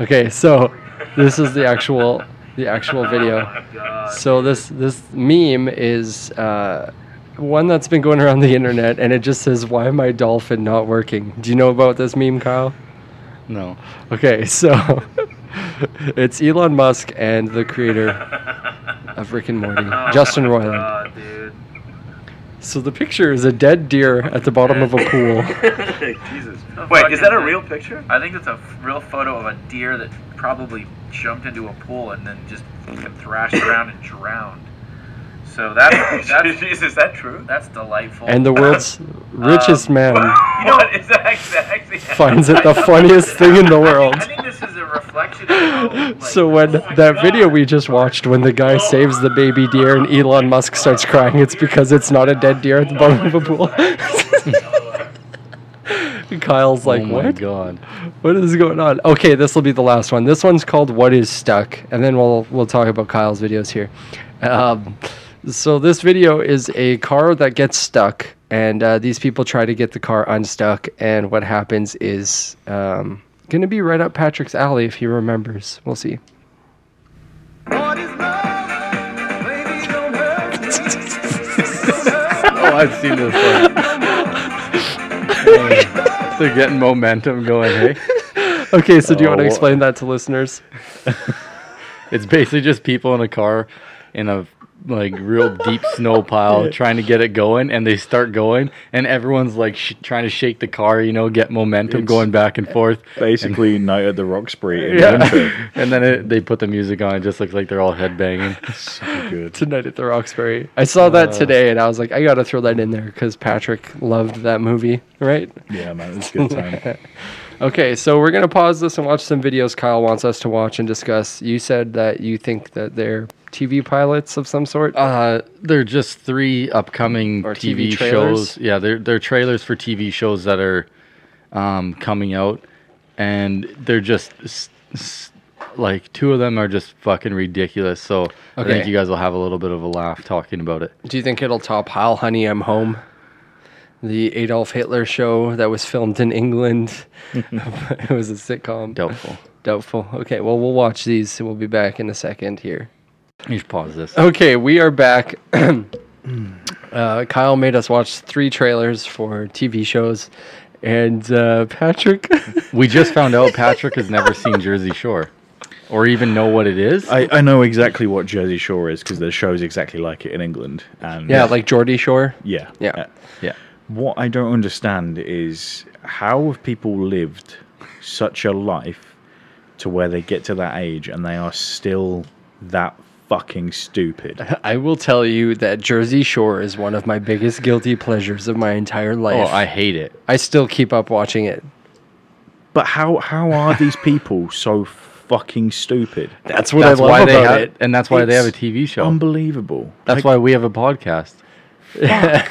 Okay, so this is the actual the actual video. So this this meme is uh, one that's been going around the internet, and it just says, "Why my dolphin not working?" Do you know about this meme, Kyle? No. Okay, so it's Elon Musk and the creator of Rick and Morty, Justin Roiland. So the picture is a dead deer at the bottom of a pool. Jesus. Wait, is that a real picture? I think it's a f- real photo of a deer that probably jumped into a pool and then just thrashed around and drowned. So that's that's Jesus, is that true? That's delightful. And the world's richest man You know what? Is that actually finds it the funniest thing in the world. I think this is a reflection of how like, So when that video we just watched, when the guy saves the baby deer and Elon Musk starts crying, it's because it's not a dead deer at the bottom of a pool. Kyle's like, oh my "What? god. What is going on?" Okay, this will be the last one. This one's called "What Is Stuck," and then we'll we'll talk about Kyle's videos here. Um, so this video is a car that gets stuck, and uh, these people try to get the car unstuck. And what happens is um, going to be right up Patrick's alley if he remembers. We'll see. Oh, I've seen this one. Oh, They're getting momentum going, hey? Okay, so do you want Oh, to explain that to listeners? It's basically just people in a car in a like real deep snow pile trying to get it going and they start going and everyone's like sh- trying to shake the car you know get momentum It's going back and forth Basically, Night at the Roxbury in the yeah intro. and then it, they put the music on it just looks like they're all headbanging so good Tonight at the Roxbury. I saw that Uh, today, and I was like, I gotta throw that in there because Patrick loved that movie, right? Yeah, man, it was a good time. okay, so we're gonna pause this and watch some videos Kyle wants us to watch and discuss. You said that you think that they're TV pilots of some sort. Uh, they're just three upcoming Or TV, TV shows. Yeah, they're they're trailers for TV shows that are um, coming out, and they're just s- s- like two of them are just fucking ridiculous. So I think you guys will have a little bit of a laugh talking about it. Do you think it'll top Heil Honey I'm Home? The Adolf Hitler show that was filmed in England. it was a sitcom. Doubtful. Doubtful. Okay, well, we'll watch these. We'll be back in a second here. You should pause this. Okay, we are back. uh, Kyle made us watch three trailers for TV shows, and uh, Patrick. We just found out Patrick has never seen Jersey Shore, or even know what it is. I, I know exactly what Jersey Shore is because there's shows exactly like it in England. And yeah, like Geordie Shore. yeah, Yeah. Yeah. What I don't understand is how have people lived such a life to where they get to that age and they are still that fucking stupid. I will tell you that Jersey Shore is one of my biggest guilty pleasures of my entire oh, life. Oh, I hate it. I still keep up watching it. But how how are these people so fucking stupid? That's what That's I love why they about have, it. and that's why they have a TV show. Unbelievable. That's Like, why we have a podcast. Uh,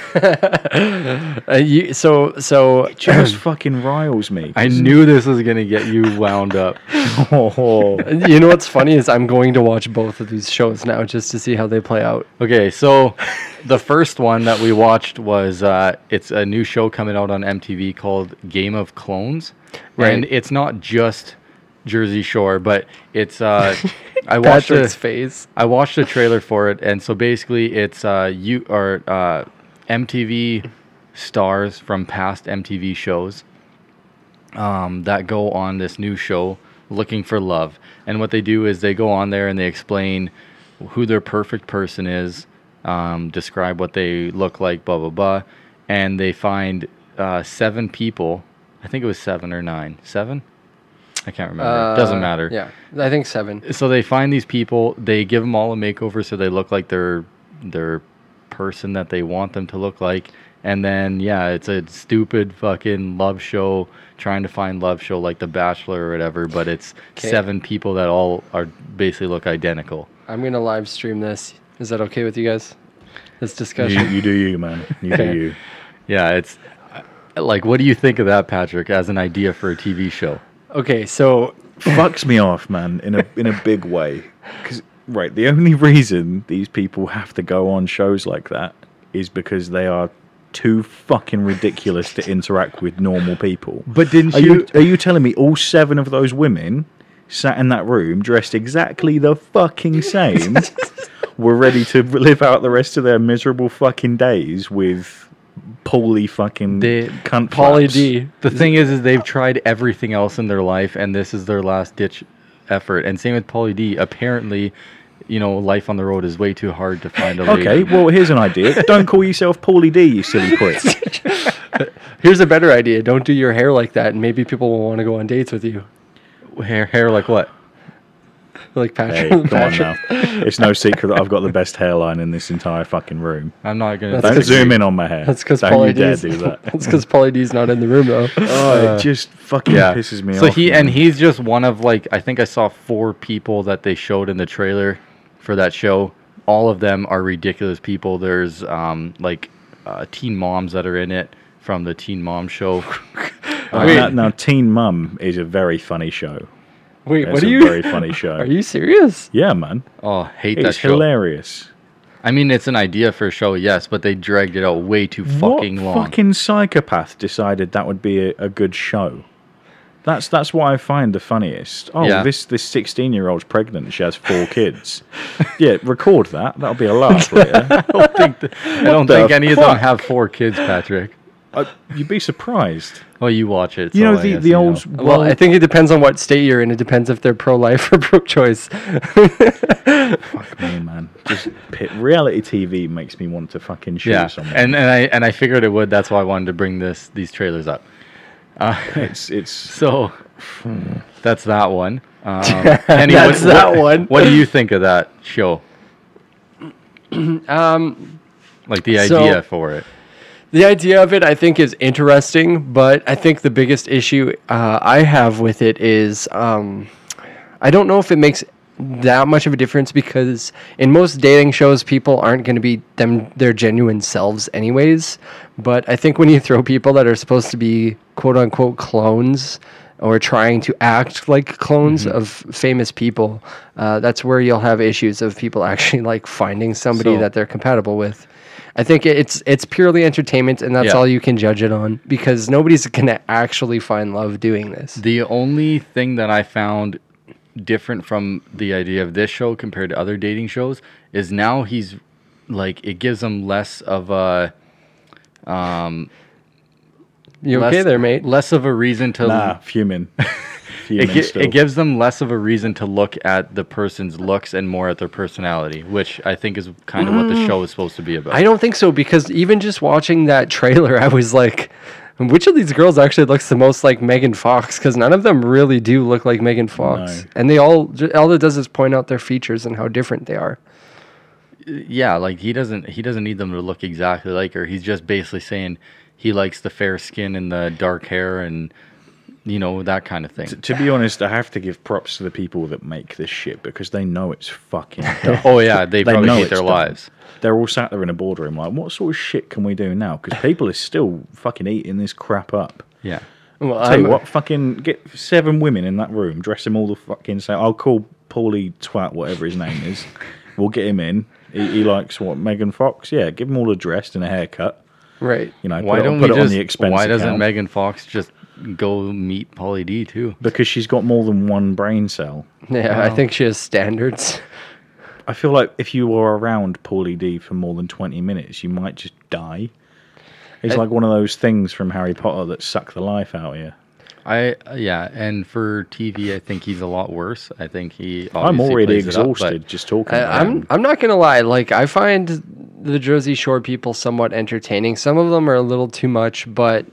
you, so so it just fucking riles me. I knew this was gonna get you wound up. Oh, you know what's funny is I'm going to watch both of these shows now just to see how they play out. Okay, so the first one that we watched was uh, it's a new show coming out on MTV called Game of Clones, Right. and it's not just Jersey Shore, but it's uh, I watched Patrick's face. I watched the trailer for it, and so basically it's uh, you or uh, MTV stars from past MTV shows um, that go on this new show looking for love. And what they do is they go on there and they explain who their perfect person is, um, describe what they look like, blah, blah, blah. And they find uh, seven people. I think it was seven or nine. Seven? I can't remember. Doesn't Uh, matter. Yeah, I think seven. So they find these people, they give them all a makeover so they look like their their person that they want them to look like. And then yeah, it's a stupid fucking love show trying to find love show like The Bachelor or whatever, but it's 'Kay. seven people that all are basically look identical. I'm gonna live stream this. Is that okay with you guys? This you, discussion. you do you, man. You do you. Yeah, it's like what do you think of that, Patrick, as an idea for a TV show? Okay, so fucks me off, man, in a in a big way. Because right, the only reason these people have to go on shows like that is because they are too fucking ridiculous to interact with normal people. But didn't Are you you- are you telling me all seven of those women sat in that room dressed exactly the fucking same were ready to live out the rest of their miserable fucking days with Pauly fucking They- cunt flaps? D. The thing is, is they've tried everything else in their life, and this is their last ditch effort. And same with Pauly D. Apparently, you know, life on the road is way too hard to find a lady. Okay, well here's an idea. Don't call yourself Pauly D, you silly prick. here's a better idea. Don't do your hair like that, and maybe people will want to go on dates with you. hair, hair like what? Like Hey, Patrick. on now. It's no secret that I've got the best hairline in this entire fucking room. I'm not gonna. That's Don't 'cause- zoom in on my hair. That's because Don't you dare D's. do that. That's because Pauly D's not in the room though. Oh, it just fucking yeah. pisses me so off. he man. and he's just one of like I think I saw four people that they showed in the trailer for that show. All of them are ridiculous people. There's um like uh, teen moms that are in it from the Teen Mom Show. Uh, now, now, Teen Mum is a very funny show. Wait, It's what a are you? very funny show. Are you serious? Yeah, man. Oh, hate that show. It's hilarious. I mean, it's an idea for a show, yes, but they dragged it out way too fucking what long. fucking psychopath decided that would be a, a good show? That's that's what I find the funniest. Oh, Yeah. this this sixteen year old's pregnant. She has four kids. yeah, record that. That'll be a laugh later. I don't think, th- I don't the think any of them fuck? have four kids, Patrick. Uh, you'd be surprised. Oh, you watch it. You know the the old know. Well, I think it depends on what state you're in. It depends if they're pro-life or pro-choice. fuck me, man. Just pit, reality TV makes me want to fucking shoot yeah, someone. and and I and I figured it would. That's why I wanted to bring this these trailers up. Uh, it's it's so that's that one. Um, Kenny, That's that one. What do you think of that show? um, Like the So- idea for it? The idea of it, I think, is interesting, but I think the biggest issue uh, I have with it is um, I don't know if it makes that much of a difference because in most dating shows, people aren't going to be them their genuine selves, anyways. But I think when you throw people that are supposed to be quote unquote clones or trying to act like clones Mm-hmm. of famous people, uh, that's where you'll have issues of people actually like finding somebody So- that they're compatible with. I think it's it's purely entertainment, and that's Yeah. all you can judge it on because nobody's gonna actually find love doing this. The only thing that I found different from the idea of this show compared to other dating shows is now he's like it gives him less of a um You less, okay there, mate? Less of a reason to nah, fuming. it, gi- still. it gives them less of a reason to look at the person's looks and more at their personality, which I think is kind of what the mm. show is supposed to be about. I don't think so because even just watching that trailer, I was like, which of these girls actually looks the most like Megan Fox? Because none of them really do look like Megan Fox, No. and they all all it does is point out their features and how different they are. yeah, like he doesn't he doesn't need them to look exactly like her. He's just basically saying he likes the fair skin and the dark hair and you know that kind of thing. T- to be honest, I have to give props to the people that make this shit because they know it's fucking dumb. Oh, yeah, they probably hate it's their dumb. lives. They're all sat there in a boardroom like, what sort of shit can we do now? Because people are still fucking eating this crap up. Yeah. Well, Tell you I'm- what, fucking get seven women in that room, dress them all the fucking same. I'll call Pauly Twat, whatever his name is. We'll get him in. He, he likes what Megan Fox. Yeah, give him all a dress and a haircut. Right. You know, Why put, don't it, put we it just? on the expense why doesn't account. Megan Fox just go meet Pauly D too? Because she's got more than one brain cell. Yeah, I think she has standards. I feel like if you were around Pauly D for more than 20 minutes, you might just die. It's I- like one of those things from Harry Potter that suck the life out of you. I yeah, and for TV, I think he's a lot worse. I think he. I'm obviously already plays it up, but- exhausted just talking I, about I'm him. I'm not gonna lie. Like I find the Jersey Shore people somewhat entertaining. Some of them are a little too much, but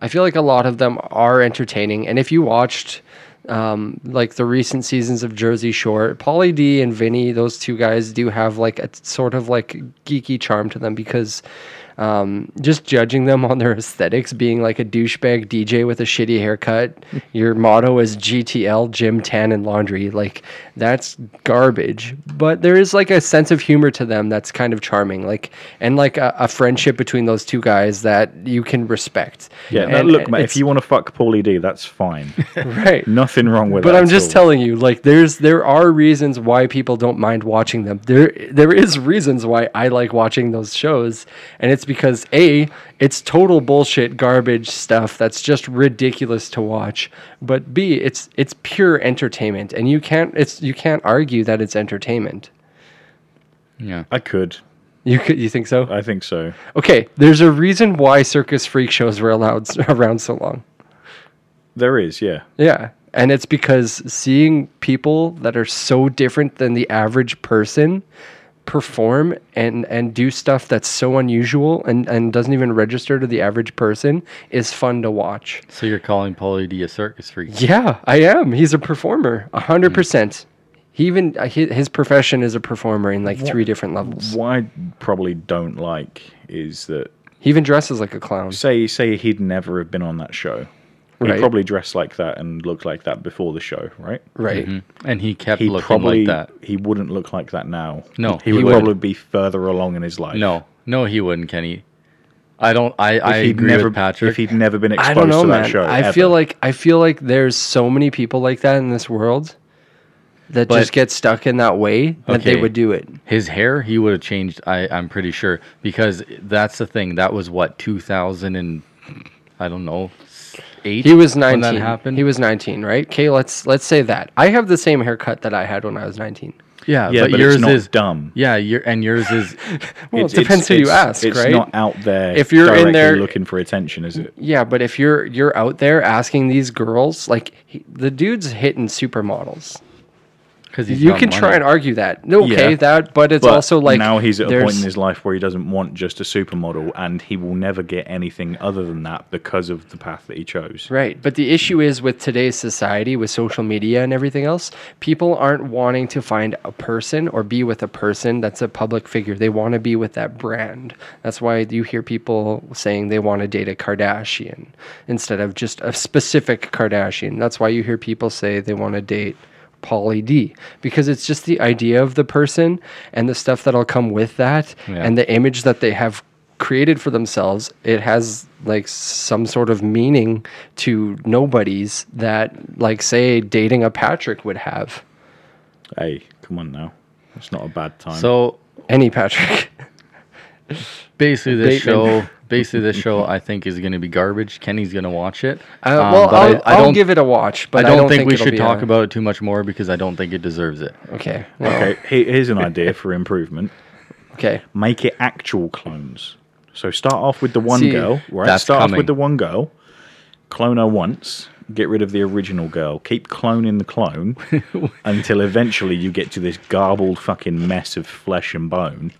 I feel like a lot of them are entertaining. And if you watched um, like the recent seasons of Jersey Shore, Pauly D and Vinny, those two guys do have like a sort of like geeky charm to them because um, just judging them on their aesthetics, being like a douchebag DJ with a shitty haircut, your motto is GTL, gym, tan, and laundry. Like that's garbage. But there is like a sense of humor to them that's kind of charming. Like and like a, a friendship between those two guys that you can respect. Yeah, no, And look, mate, if you want to fuck Pauly D, that's fine. right. Nothing wrong with but that. I'm just all. telling you, like there's there are reasons why people don't mind watching them. There there is reasons why I like watching those shows, and it's because a it's total bullshit garbage stuff that's just ridiculous to watch. But b it's it's pure entertainment, and you can't it's you can't argue that it's entertainment. Yeah, I could. You could you think so? I think so. Okay, there's a reason why circus freak shows were allowed around so long. There is, yeah. Yeah. And it's because seeing people that are so different than the average person perform and, and do stuff that's so unusual and, and doesn't even register to the average person is fun to watch. So you're calling Pauly D a circus freak? Yeah, I am. He's a performer, a hundred percent. He even uh, hi- his profession is a performer in like three different levels. What I probably don't like is that He even dresses like a clown. say say he'd never have been on that show. Right. He probably dressed like that and looked like that before the show, right? Right. Mhm. And he kept He looking probably like that. he wouldn't look like that now. No, he, he would wouldn't. probably be further along in his life. No, no, he wouldn't, Kenny. I don't. I I if he'd agree never with Patrick. if he'd never been exposed I don't know, to that man. show. I ever. feel like I feel like there's so many people like that in this world that But- just get stuck in that way that they would do it. His hair, he would have changed. I, I'm pretty sure because that's the thing. That was what 2000 and I don't know eight. He was nineteen. when 19. that happened. He was 19, right? Okay, let's let's say that. I have the same haircut that I had when I was 19. yeah, yeah, but, but, yours is dumb. Yeah, your and yours is. Well, It's- it depends it's- who you it's- ask, it's right? not out there. If you're in there- looking for attention, is it? Yeah, but if you're you're out there asking these girls, like he, the dude's hitting supermodels. Because You can try and argue that. Okay, Yeah. that, but it's But also like now he's at a point in his life where he doesn't want just a supermodel, and he will never get anything other than that because of the path that he chose. Right. But the issue is with today's society, with social media and everything else, people aren't wanting to find a person or be with a person that's a public figure. They want to be with that brand. That's why you hear people saying they want to date a Kardashian instead of just a specific Kardashian. That's why you hear people say they want to date Pauly D because it's just the idea of the person and the stuff that'll come with that Yeah. and the image that they have created for themselves it has like some sort of meaning to nobodies that like say dating a patrick would have Hey, come on now, it's not a bad time. So any patrick basically, this Bateman. show, basically this show, I think is going to be garbage. Kenny's going to watch it. uh, Um, well but I'll, I, I I'll don't give it a watch but I don't, think, think we should talk a- about it too much more because I don't think it deserves it. okay well, okay, here's an idea for improvement: okay make it actual clones. So start off with the one See, girl, right? that's Start off with the one girl, clone her once, get rid of the original girl, keep cloning the clone until eventually you get to this garbled fucking mess of flesh and bone.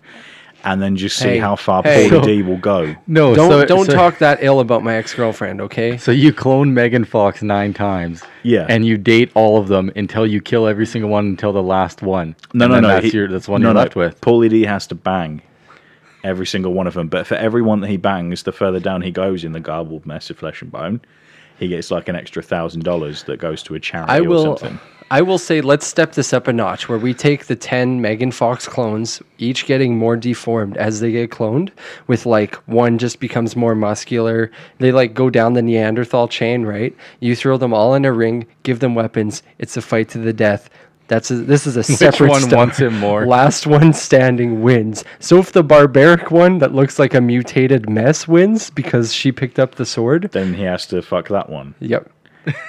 And then just see Hey, how far hey. Pauly D will go. No, don't so- don't so- talk that ill about my ex girlfriend, okay? So you clone Megan Fox nine times. Yeah. And you date all of them until you kill every single one until the last one. No, And no, then no. That's he- your, that's the one no, you're no. left with. Pauly D has to bang every single one of them, but for every one that he bangs, the further down he goes in the garbled mess of flesh and bone, he gets like an extra thousand dollars that goes to a charity I or will. something. I will say, let's step this up a notch, where we take the ten Megan Fox clones, each getting more deformed as they get cloned. With like one just becomes more muscular. They like go down the Neanderthal chain, right? You throw them all in a ring, give them weapons. It's a fight to the death. That's a, this is a separate. Which one star. wants it more? Last one standing wins. So if the barbaric one that looks like a mutated mess wins because she picked up the sword, Then he has to fuck that one. yep,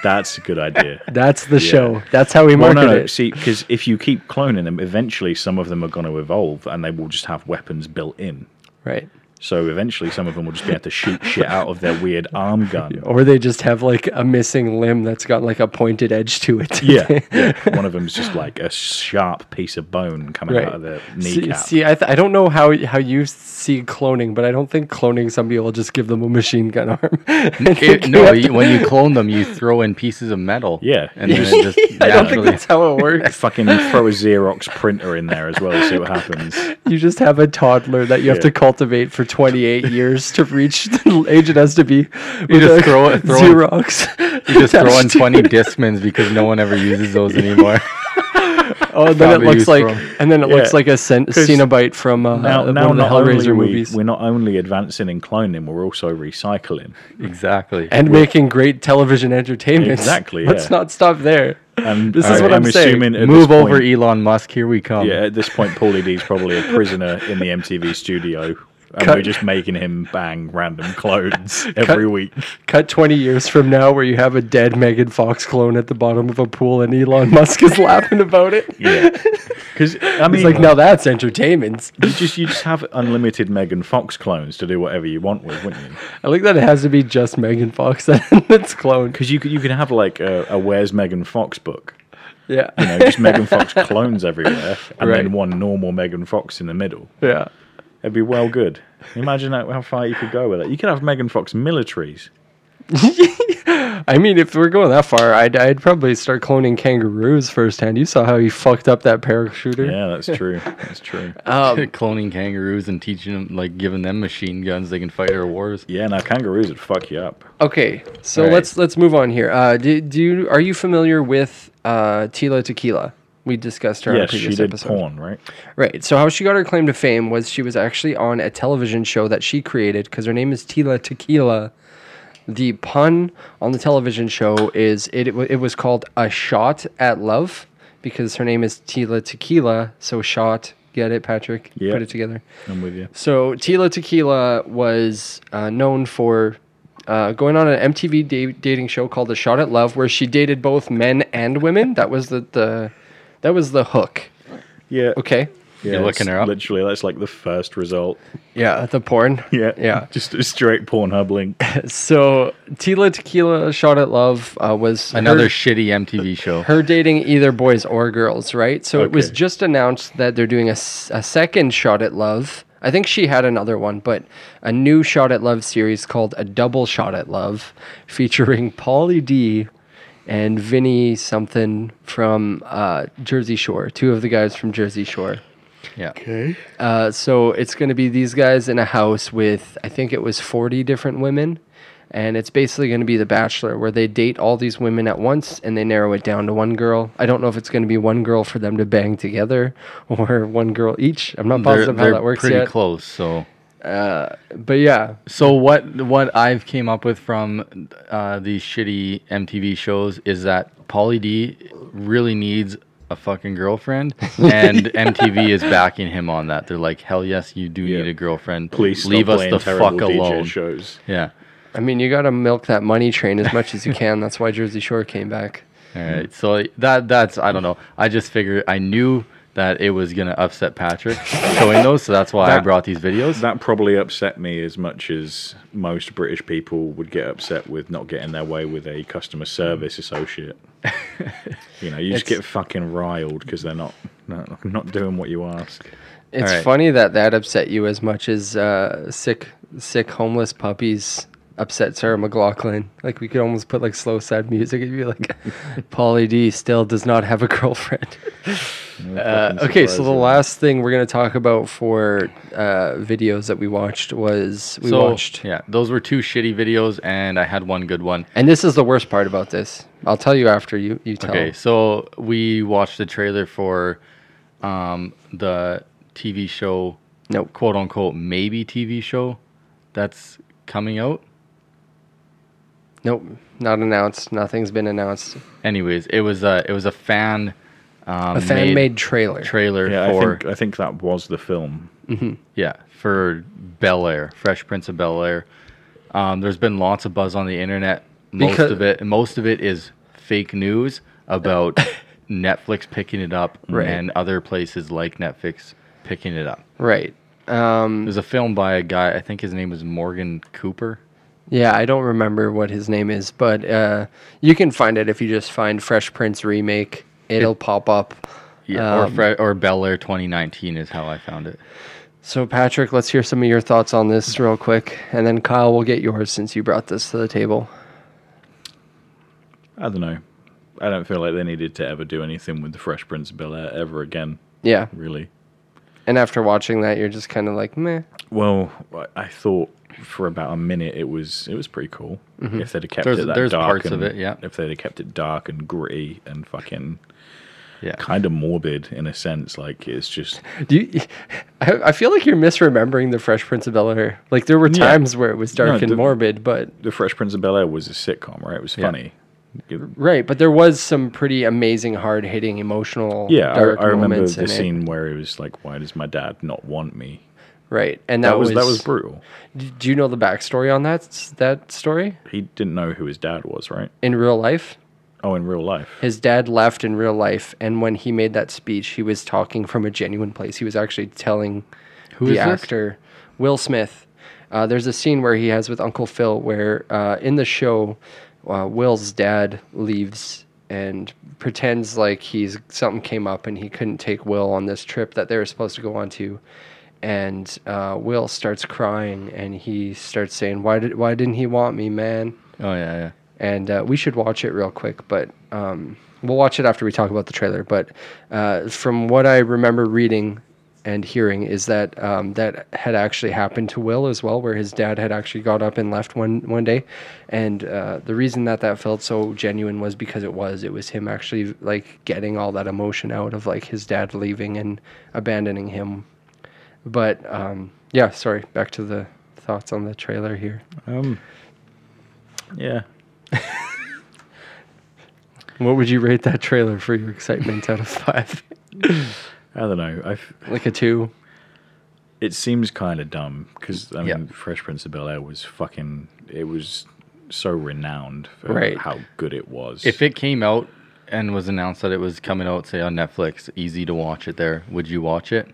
That's a good idea. that's the Yeah. show. That's how we Well, market no, no. it. See, because if you keep cloning them, eventually some of them are going to evolve, and they will just have weapons built in. Right. So eventually, some of them will just be able to shoot shit out of their weird arm gun. Or they just have like a missing limb that's got like a pointed edge to it. Yeah, yeah. One of them's just like a sharp piece of bone coming right. out of the See, kneecap. see I, th- I don't know how how you see cloning, but I don't think cloning somebody will just give them a machine gun arm. It, no, you, when you clone them, you throw in pieces of metal. Yeah. and then it just I don't think that's how it works. Fucking throw a Xerox printer in there as well, and see what happens. You just have a toddler that you have to cultivate for 28 years to reach the age it has to be. You with just throw it- throw it- Xerox. You just throw in 20. Discmans because no one ever uses those anymore. Oh, and then it looks like, from- and then it looks like a cen- 'Cause Cenobite from uh, Now, one now of the not only Hellraiser we, movies, we're not only advancing in cloning, we're also recycling. Exactly. and making great television entertainment. Exactly, Let's yeah. not stop there. And This is I, what I'm saying. assuming at Move this over, Elon Musk. Here we come. Yeah, at this point, Pauly D's probably a prisoner in the MTV studio, and Cut- we're just making him bang random clones every week. Cut 20 years from now, where you have a dead Megan Fox clone at the bottom of a pool, and Elon Musk is laughing about it. Yeah, because I mean, He's like, uh, now that's entertainment. you just you just have unlimited Megan Fox clones to do whatever you want with, wouldn't you? I like that it has to be just Megan Fox that- that's cloned. Because you could you could have like a, a Where's Megan Fox book. Yeah. You know, just Megan Fox clones everywhere, and Right. then one normal Megan Fox in the middle. Yeah. It'd be well good. Imagine how, how far you could go with it. You could have Megan Fox militaries. I mean, if we're going that far, I'd, I'd probably start cloning kangaroos firsthand. You saw how he fucked up that parachuter. Yeah, that's true. That's true. Um, Cloning kangaroos and teaching them, like giving them machine guns, they can fight our wars. Yeah, now kangaroos would fuck you up. Okay, so All right. let's let's move on here. Uh, do, do you are you familiar with uh, Tila Tequila? We discussed her on a Yes, she previous did episode. porn, right? Right. So how she got her claim to fame was she was actually on a television show that she created because her name is Tila Tequila. The pun on the television show is it, it, it was called a shot at love because her name is Tila Tequila. So shot, get it, Patrick? Yeah. Put it together. I'm with you. So Tila Tequila was uh, known for uh, going on an MTV da- dating show called A Shot at Love, where she dated both men and women. That was the, the that was the hook. Yeah. Okay. Yeah, You're looking it's her up? Literally, that's like the first result. Yeah, the porn. Yeah. Yeah. Just a straight Pornhub link. So Tila Tequila Shot at Love uh, was Another her, shitty MTV show. her dating either boys or girls, right? So it was Okay. just announced that they're doing a, s- a second Shot at Love. I think she had another one, but a new Shot at Love series called A Double Shot at Love, featuring Pauly D and Vinny something from uh, Jersey Shore, two of the guys from Jersey Shore. Yeah. Okay. Uh, so it's going to be these guys in a house with, I think it was 40 different women. And it's basically going to be The Bachelor, where they date all these women at once and they narrow it down to one girl. I don't know if it's going to be one girl for them to bang together or one girl each. I'm not positive They're, positive how they're that works pretty yet. close. So, Uh, but yeah, so what what I've came up with from uh, these shitty MTV shows is that Pauly D really needs a fucking girlfriend, and MTV is backing him on that. They're like, hell yes, you do need a girlfriend. Please leave us the terrible fuck DJ alone. shows. Yeah. I mean, you got to milk that money train as much as you can. That's why Jersey Shore came back. All right. So that that's I don't know. I just figured I knew that it was gonna upset Patrick showing those, so that's why I brought these videos. That probably upset me as much as most British people would get upset with not getting their way with a customer service associate. you know, you just get fucking riled because they're not, not not doing what you ask. It's Alright. funny that that upset you as much as uh, sick, sick homeless puppies upset Sarah McLachlan. Like we could almost put like slow sad music and be like, Pauly D still does not have a girlfriend. Uh, okay, so the last thing we're gonna talk about for uh, videos that we watched was we so, watched, Yeah, those were two shitty videos, and I had one good one. and this is the worst part about this. I'll tell you after you you tell. Okay, so we watched the trailer for um, the TV show, nope, quote unquote, maybe TV show that's coming out. Nope, not announced. Nothing's been announced. Anyways, it was a it was a fan um, A fan-made trailer. trailer Yeah, I for think I think that was the film. Mm-hmm. yeah for Bel Air, Fresh Prince of Bel Air. Um, there's been lots of buzz on the internet. Most Because- of it, most of it is fake news about Netflix picking it up Right. and other places like Netflix picking it up. Right. Um, There's a film by a guy. I think his name was Morgan Cooper. Yeah, I don't remember what his name is, but uh, you can find it if you just find Fresh Prince remake. It'll pop up. Yeah, Um, or Fre- or Bel Air 2019 is how I found it. So, Patrick, let's hear some of your thoughts on this real quick, and then Kyle, we'll get yours since you brought this to the table. I don't know. I don't feel like they needed to ever do anything with the Fresh Prince of Bel Air ever again. Yeah. Really. And after watching that, you're just kind of like, meh. Well, I- I thought for about a minute it was it was pretty cool. Mhm. If they'd have kept There's- it that there's dark parts and, of it, yeah. If they'd have kept it dark and gritty and fucking yeah, kind of morbid in a sense, like it's just Do you, I, I feel like you're misremembering the Fresh Prince of Bel Air. Like there were Yeah. times where it was dark No, and the- morbid, but the Fresh Prince of Bel Air was a sitcom, right? It was Yeah. funny. It- right. But there was some pretty amazing, hard hitting, emotional, yeah, dark I, I remember moments the in it. scene where it was like, "Why does my dad not want me?" Right, and that, That was- that was brutal. Do you know the backstory on that that story He didn't know who his dad was, right? in real life? Oh, in real life. His dad left in real life, and when he made that speech, he was talking from a genuine place. He was actually telling Who the is this? actor Will Smith. Uh, there's a scene where he has with Uncle Phil, where uh, in the show, uh, Will's dad leaves and pretends like he's something came up and he couldn't take Will on this trip that they were supposed to go on to. And uh, Will starts crying and he starts saying, "Why did Why didn't he want me, man?" Oh yeah, yeah. and uh, we should watch it real quick. But um, we'll watch it after we talk about the trailer. But uh, from what I remember reading and hearing, is that um, that had actually happened to Will as well, where his dad had actually got up and left one one day, and uh, the reason that that felt so genuine was because it was it was him actually like getting all that emotion out of like his dad leaving and abandoning him. But um, yeah, sorry. Back to the thoughts on the trailer here. Um, yeah. What would you rate that trailer for your excitement out of five? I don't know. I f- like a two. It seems kind of dumb because I Yeah. mean, Fresh Prince of Bel Air was fucking. It was so renowned for Right. how good it was. If it came out and was announced that it was coming out, say on Netflix, easy to watch it there, would you watch it?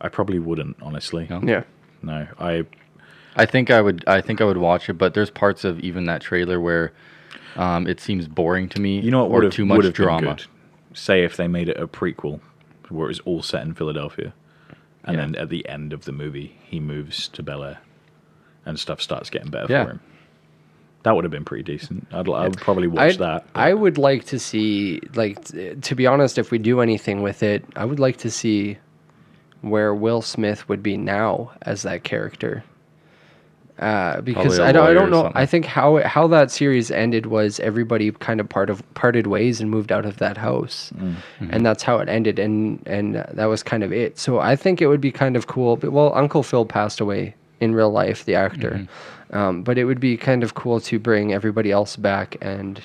I probably wouldn't, honestly. No? Yeah. No, I. I think I would. I think I would watch it, but there's parts of even that trailer where um, it seems boring to me. You know what or would have too much would have drama. been good? Say if they made it a prequel, where it was all set in Philadelphia, and Yeah. then at the end of the movie he moves to Bel Air, and stuff starts getting better Yeah. for him. That would have been pretty decent. I'd, I would probably watch I'd- that. I would like to see, like, t- to be honest, if we do anything with it, I would like to see where Will Smith would be now as that character. Uh, because I don't, I don't know. I think how how that series ended was everybody kind of part of parted ways and moved out of that house, Mm-hmm. and that's how it ended. And and that was kind of it. So I think it would be kind of cool. But well, Uncle Phil passed away in real life, the actor. Mm-hmm. Um, but it would be kind of cool to bring everybody else back and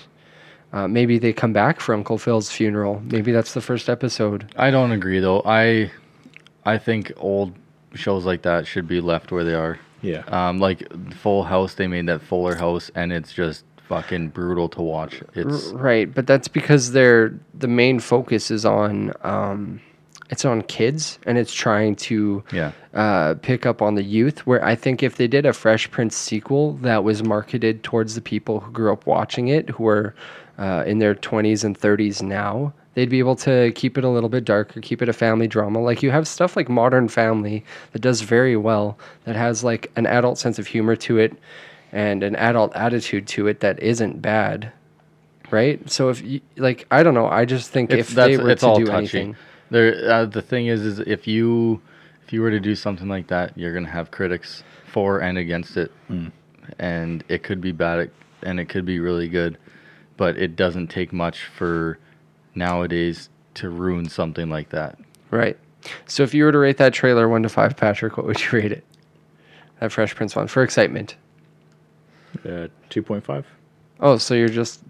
uh, maybe they come back for Uncle Phil's funeral. Maybe that's the first episode. I don't agree though. I I think old shows like that should be left where they are. Yeah. Um, like Full House, they made that Fuller House, and it's just fucking brutal to watch. It's R- right, but that's because they're the main focus is on um, it's on kids and it's trying to Yeah. uh, pick up on the youth. Where I think if they did a Fresh Prince sequel that was marketed towards the people who grew up watching it, who are uh, in their twenties and thirties now, They'd be able to keep it a little bit darker, keep it a family drama. Like you have stuff like Modern Family that does very well, that has like an adult sense of humor to it and an adult attitude to it that isn't bad. Right? So if you, like I don't know, I just think It's, if they were it's to all do touchy. anything, There, uh, the thing is, is if you if you were to do something like that, you're gonna have critics for and against it, and it could be bad and it could be really good, but it doesn't take much for nowadays to ruin something like that. right? So if you were to rate that trailer 1 to 5 Patrick, what would you rate it? That Fresh Prince one for excitement. Uh, 2.5. Oh, so you're just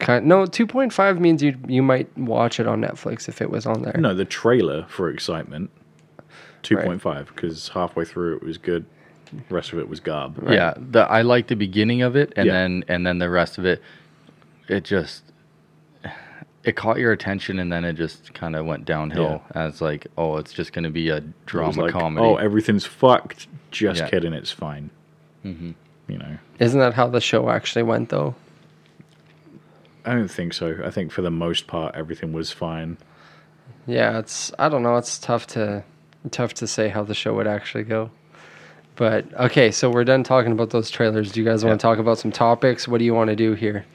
kind no, 2.5 means you you might watch it on Netflix if it was on there. No, the trailer for excitement, 2.5, because halfway through it was good. The rest of it was garb. Yeah, the I like the beginning of it, and Yeah. then and then the rest of it, it just it caught your attention, and then it just kind of went downhill as like, oh, it's just going to be a drama like, comedy. Oh, everything's fucked. Just Yeah. kidding, it's fine. Mhm. You know, Isn't that how the show actually went though? I don't think so. I think for the most part, everything was fine. Yeah, it's I don't know, it's tough to tough to say how the show would actually go. But okay, so we're done talking about those trailers. Do you guys want to talk about some topics? What do you want to do here?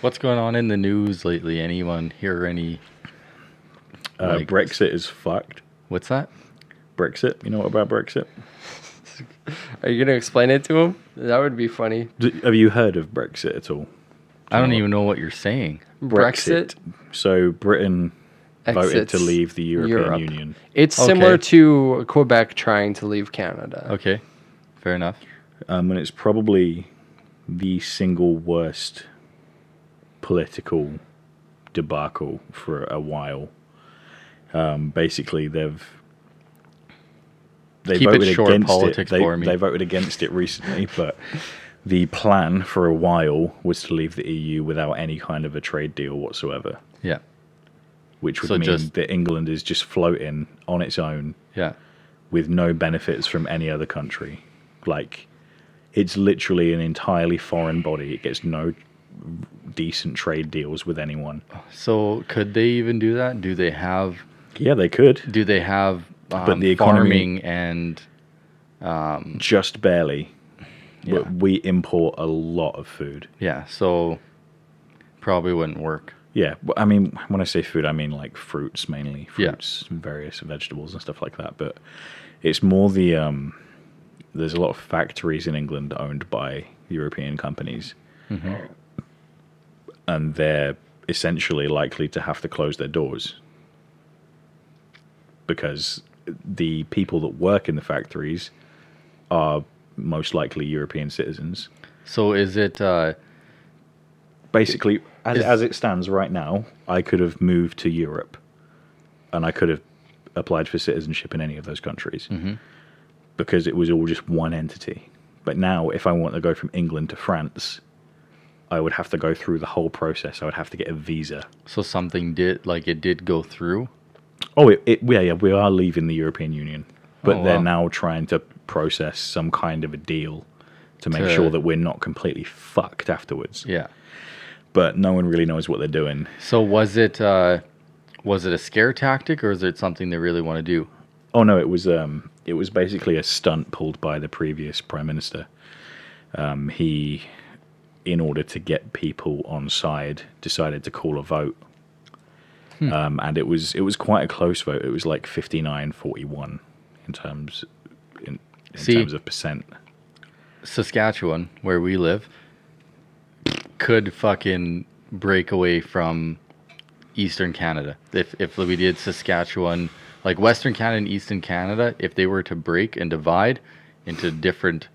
What's going on in the news lately? Anyone hear any? Uh, Like- Brexit is fucked. What's that? Brexit. You know what about Brexit? Are you gonna explain it to him? That would be funny. D- have you heard of Brexit at all? I don't even know what you're saying. Brexit So Britain voted to leave the European Europe. Union. It's similar to Quebec trying to leave Canada. Okay, fair enough. Um, and it's probably the single worst political debacle for a while. Um, basically, they've they Keep it voted short, against politics it. They, for me. they voted against it recently, but the plan for a while was to leave the EU without any kind of a trade deal whatsoever. Yeah. Which would So mean just- that England is just floating on its own Yeah. with no benefits from any other country. Like, it's literally an entirely foreign body. It gets no decent trade deals with anyone. So could they even do that? Do they have? Yeah, they could. Do they have? Um, But the economy- farming and um, Just barely. Yeah. We import a lot of food. yeah, so probably wouldn't work. Yeah, I mean, when I say food, I mean like fruits mainly, Yeah. fruits, and various vegetables and stuff like that. But it's more the um, there's a lot of factories in England owned by European companies, Mhm. And they're essentially likely to have to close their doors because the people that work in the factories are most likely European citizens. So is it? Uh, Basically, as, Is- as it stands right now, I could have moved to Europe and I could have applied for citizenship in any of those countries Mhm. because it was all just one entity. But now, if I want to go from England to France, I would have to go through the whole process. I would have to get a visa. so something did like it did go through. Oh, it, it, yeah, yeah, we are leaving the European Union, but Oh, they're wow. now trying to process some kind of a deal to make To- sure that we're not completely fucked afterwards. Yeah. But no one really knows what they're doing. So was it? Uh, was it a scare tactic or is it something they really want to do? Oh no, it was um, it was basically a stunt pulled by the previous prime minister. Um, he, in order to get people on side, decided to call a vote, Hmm. um, and it was it was quite a close vote. It was like 59-41 in terms in, in See- terms of percent. Saskatchewan, where we live, could fucking break away from Eastern Canada. If if we did Saskatchewan, like Western Canada and Eastern Canada, if they were to break and divide into different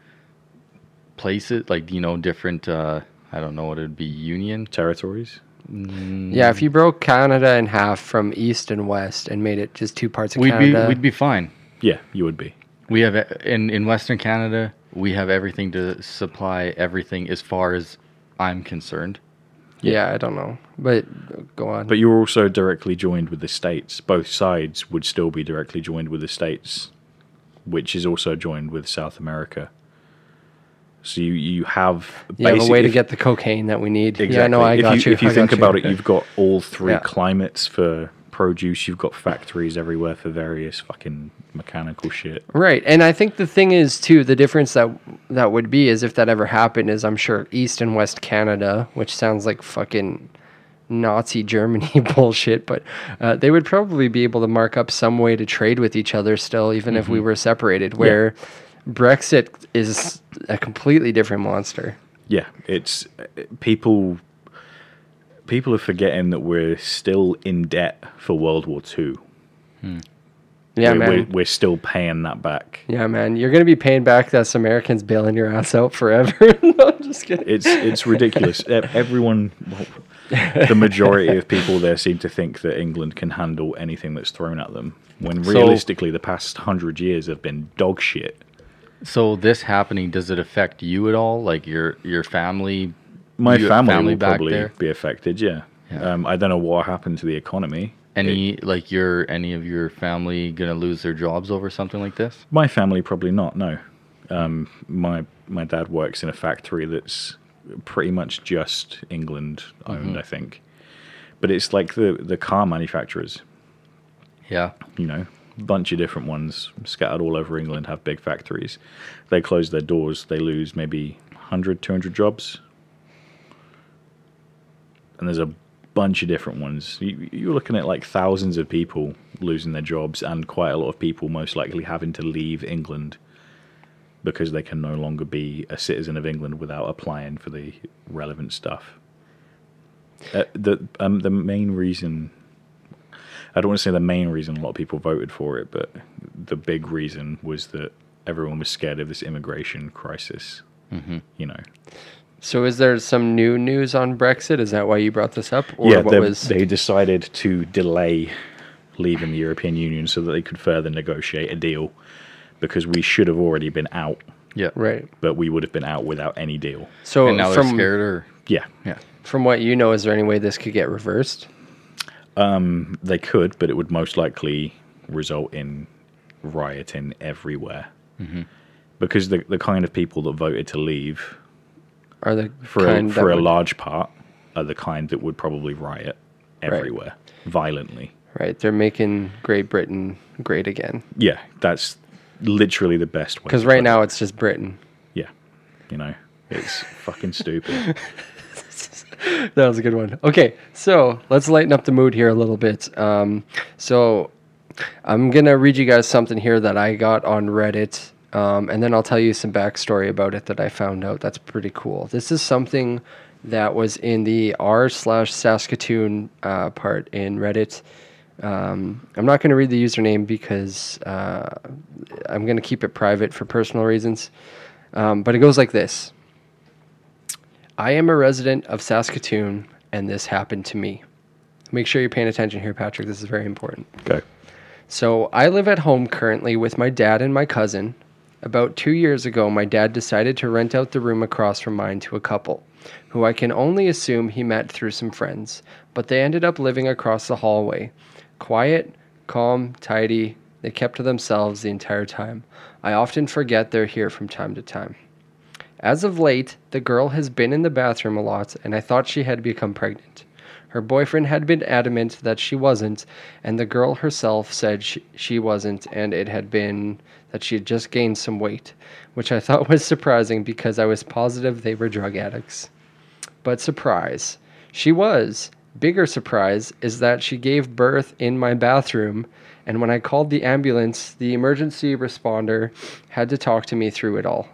places, like you know, different uh I don't know what it'd be, union territories. Yeah, if you broke Canada in half from east and west and made it just two parts of we'd Canada, be we'd be fine. Yeah, you would be. We have in in Western Canada, we have everything to supply everything as far as I'm concerned. yeah, I don't know, but go on. But you're also directly joined with the states. Both sides would still be directly joined with the states, which is also joined with South America. So you, you have you have a way to if- get the cocaine that we need. exactly. Yeah, no, I if got you. If you think about it, you've got all three Yeah. climates for produce. You've got factories everywhere for various fucking mechanical shit. Right. And I think the thing is too, the difference that that would be is if that ever happened is I'm sure East and West Canada, which sounds like fucking Nazi Germany bullshit, but uh, they would probably be able to mark up some way to trade with each other still, even if we Mhm. were separated. Where Brexit is a completely different monster. Yeah, it's people. People are forgetting that we're still in debt for World War Two. Yeah, we're, man. We're, we're still paying that back. Yeah, man, you're gonna be paying back us Americans bailing your ass out forever. no, I'm just kidding. It's it's ridiculous. Everyone, well, the majority of people there seem to think that England can handle anything that's thrown at them. When So- realistically, the past hundred years have been dog shit. So this happening, does it affect you at all? Like your your family? My have family, will probably there? be affected. Yeah. Um, I don't know what happened to the economy. Any like your any of your family gonna lose their jobs over something like this? My family probably not. No, um, my my dad works in a factory that's pretty much just England owned, Mhm. I think. But it's like the the car manufacturers. Yeah. You know, bunch of different ones scattered all over England have big factories. They close their doors, they lose maybe 100, 200 jobs. And there's a bunch of different ones. You, you're looking at like thousands of people losing their jobs, and quite a lot of people most likely having to leave England because they can no longer be a citizen of England without applying for the relevant stuff. Uh, the um, the main reason I don't want to say the main reason a lot of people voted for it, but the big reason was that everyone was scared of this immigration crisis. Mhm. You know, So, is there some new news on Brexit? Is that why you brought this up, or yeah, what they, was? they decided to delay leaving the European Union so that they could further negotiate a deal because we should have already been out. Yeah, right. But we would have been out without any deal. So And now they're scared or yeah, yeah. From what you know, is there any way this could get reversed? Um, they could, but it would most likely result in rioting everywhere. Mhm. Because the the kind of people that voted to leave Are the for a, for a would- large part are the kind that would probably riot Right. everywhere violently. Right, they're making Great Britain great again. Yeah, that's literally the best way. Because right now it's just Britain. yeah, you know, it's fucking stupid. that was a good one. Okay, so let's lighten up the mood here a little bit. Um, so I'm gonna read you guys something here that I got on Reddit, um, and then I'll tell you some backstory about it that I found out. That's pretty cool. This is something that was in the r slash Saskatoon uh, part in Reddit. Um, I'm not going to read the username because uh, I'm going to keep it private for personal reasons. Um, but it goes like this. I am a resident of Saskatoon, and this happened to me. Make sure you're paying attention here, Patrick. This is very important. Okay. So, I live at home currently with my dad and my cousin. About two years ago, my dad decided to rent out the room across from mine to a couple, who I can only assume he met through some friends, but they ended up living across the hallway. Quiet, calm, tidy, they kept to themselves the entire time. I often forget they're here from time to time. As of late, the girl has been in the bathroom a lot, and I thought she had become pregnant. Her boyfriend had been adamant that she wasn't, and the girl herself said she, she wasn't, and it had been that she had just gained some weight, which I thought was surprising because I was positive they were drug addicts. But surprise, she was. Bigger surprise is that she gave birth in my bathroom, and when I called the ambulance, the emergency responder had to talk to me through it all.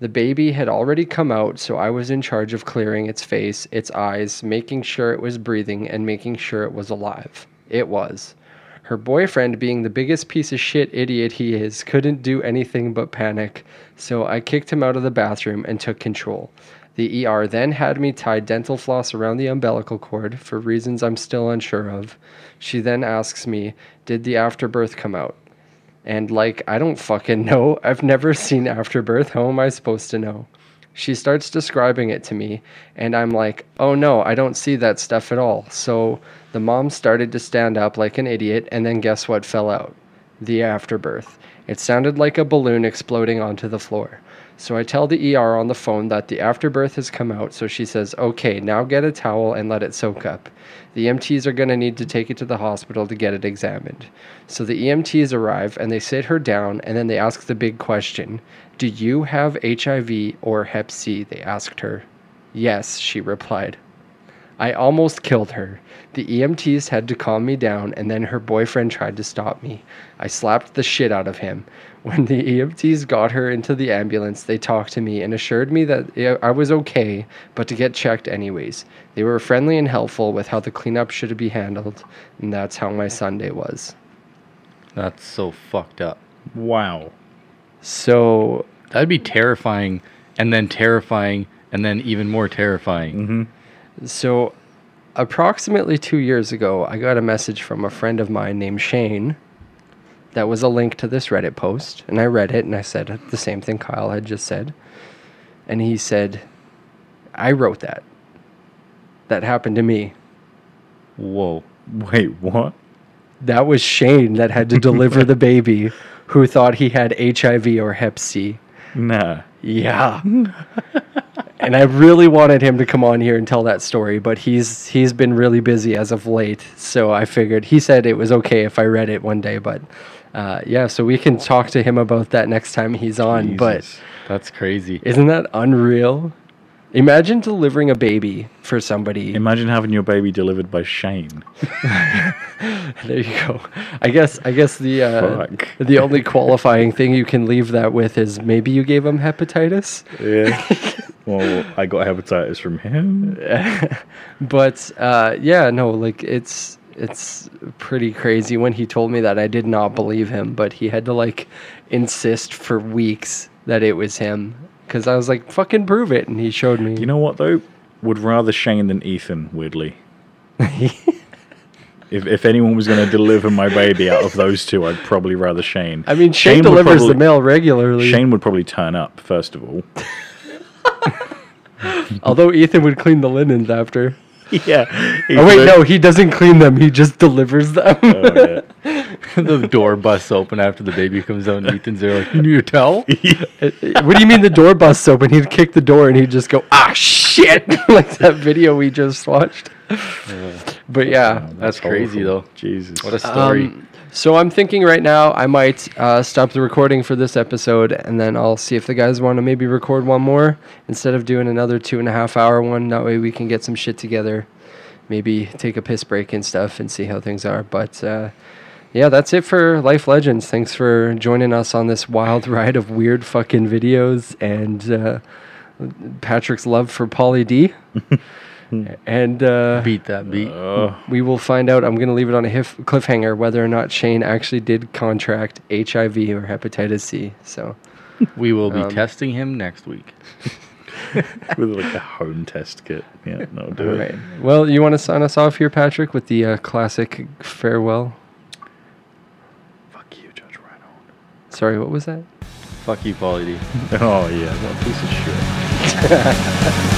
The baby had already come out, so I was in charge of clearing its face, its eyes, making sure it was breathing, and making sure it was alive. It was. Her boyfriend, being the biggest piece of shit idiot he is, couldn't do anything but panic, so I kicked him out of the bathroom and took control. The ER then had me tie dental floss around the umbilical cord for reasons I'm still unsure of. She then asks me, Did the afterbirth come out? And like, I don't fucking know. I've never seen afterbirth. How am I supposed to know? She starts describing it to me, and I'm like, oh no, I don't see that stuff at all. So the mom started to stand up like an idiot, and then guess what fell out? The afterbirth. It sounded like a balloon exploding onto the floor. So I tell the ER on the phone that the afterbirth has come out. So she says, okay, now get a towel and let it soak up. The EMTs are going to need to take it to the hospital to get it examined. So the EMTs arrive and they sit her down and then they ask the big question Do you have HIV or Hep C? They asked her. Yes, she replied. I almost killed her. The EMTs had to calm me down, and then her boyfriend tried to stop me. I slapped the shit out of him. When the EMTs got her into the ambulance, they talked to me and assured me that I- I was okay, but to get checked anyways. They were friendly and helpful with how the cleanup should be handled, and that's how my Sunday was. That's so fucked up. Wow. So that'd be terrifying, and then terrifying, and then even more terrifying. Mm-hmm. So, approximately two years ago, I got a message from a friend of mine named Shane that was a link to this Reddit post. And I read it and I said the same thing Kyle had just said. And he said, I wrote that. That happened to me. Whoa. Wait, what? That was Shane that had to deliver the baby who thought he had HIV or Hep C. Nah. Yeah. and I really wanted him to come on here and tell that story, but he's he's been really busy as of late. So I figured he said it was okay if I read it one day, but uh, yeah, so we can talk to him about that next time he's on. But That's crazy. isn't that unreal? Imagine delivering a baby for somebody. Imagine having your baby delivered by Shane. There you go. I guess I guess the uh, the only qualifying thing you can leave that with is maybe you gave him hepatitis. Yeah. well, I got hepatitis from him. but uh, yeah, no, like it's it's pretty crazy. When he told me that, I did not believe him, but he had to like insist for weeks that it was him because I was like, "Fucking prove it," and he showed me. You know what though? Would rather Shane than Ethan. Weirdly. if if anyone was going to deliver my baby out of those two, I'd probably rather Shane. I mean, Shane, would delivers probably- the mail regularly. Shane would probably turn up first of all. although Ethan would clean the linens after. yeah. Oh wait, no, he doesn't clean them. He just delivers them. Oh, the door busts open after the baby comes out, and Ethan's there like, "You need a towel?" what do you mean the door busts open? He'd kick the door and he'd just go, ah, shit, like that video we just watched. But yeah, That's crazy though. Jesus. What a story. Um, so I'm thinking right now I might uh, stop the recording for this episode, and then I'll see if the guys want to maybe record one more instead of doing another two and a half hour one. That way we can get some shit together, maybe take a piss break and stuff, and see how things are. But uh, yeah, that's it for Life Legends. Thanks for joining us on this wild ride of weird fucking videos and uh, Patrick's love for Pauly D. and uh, beat that beat. we will find out. I'm going to leave it on a hif- cliffhanger whether or not Shane actually did contract HIV or hepatitis C. So We will be Um, testing him next week. With like a home test kit. Yeah, no, do all it. right. Well, you want to sign us off here, Patrick, with the uh, classic farewell? Fuck you, Judge Reinhold. Sorry, what was that? Fuck you, Pauly D. Oh yeah, what a piece of shit.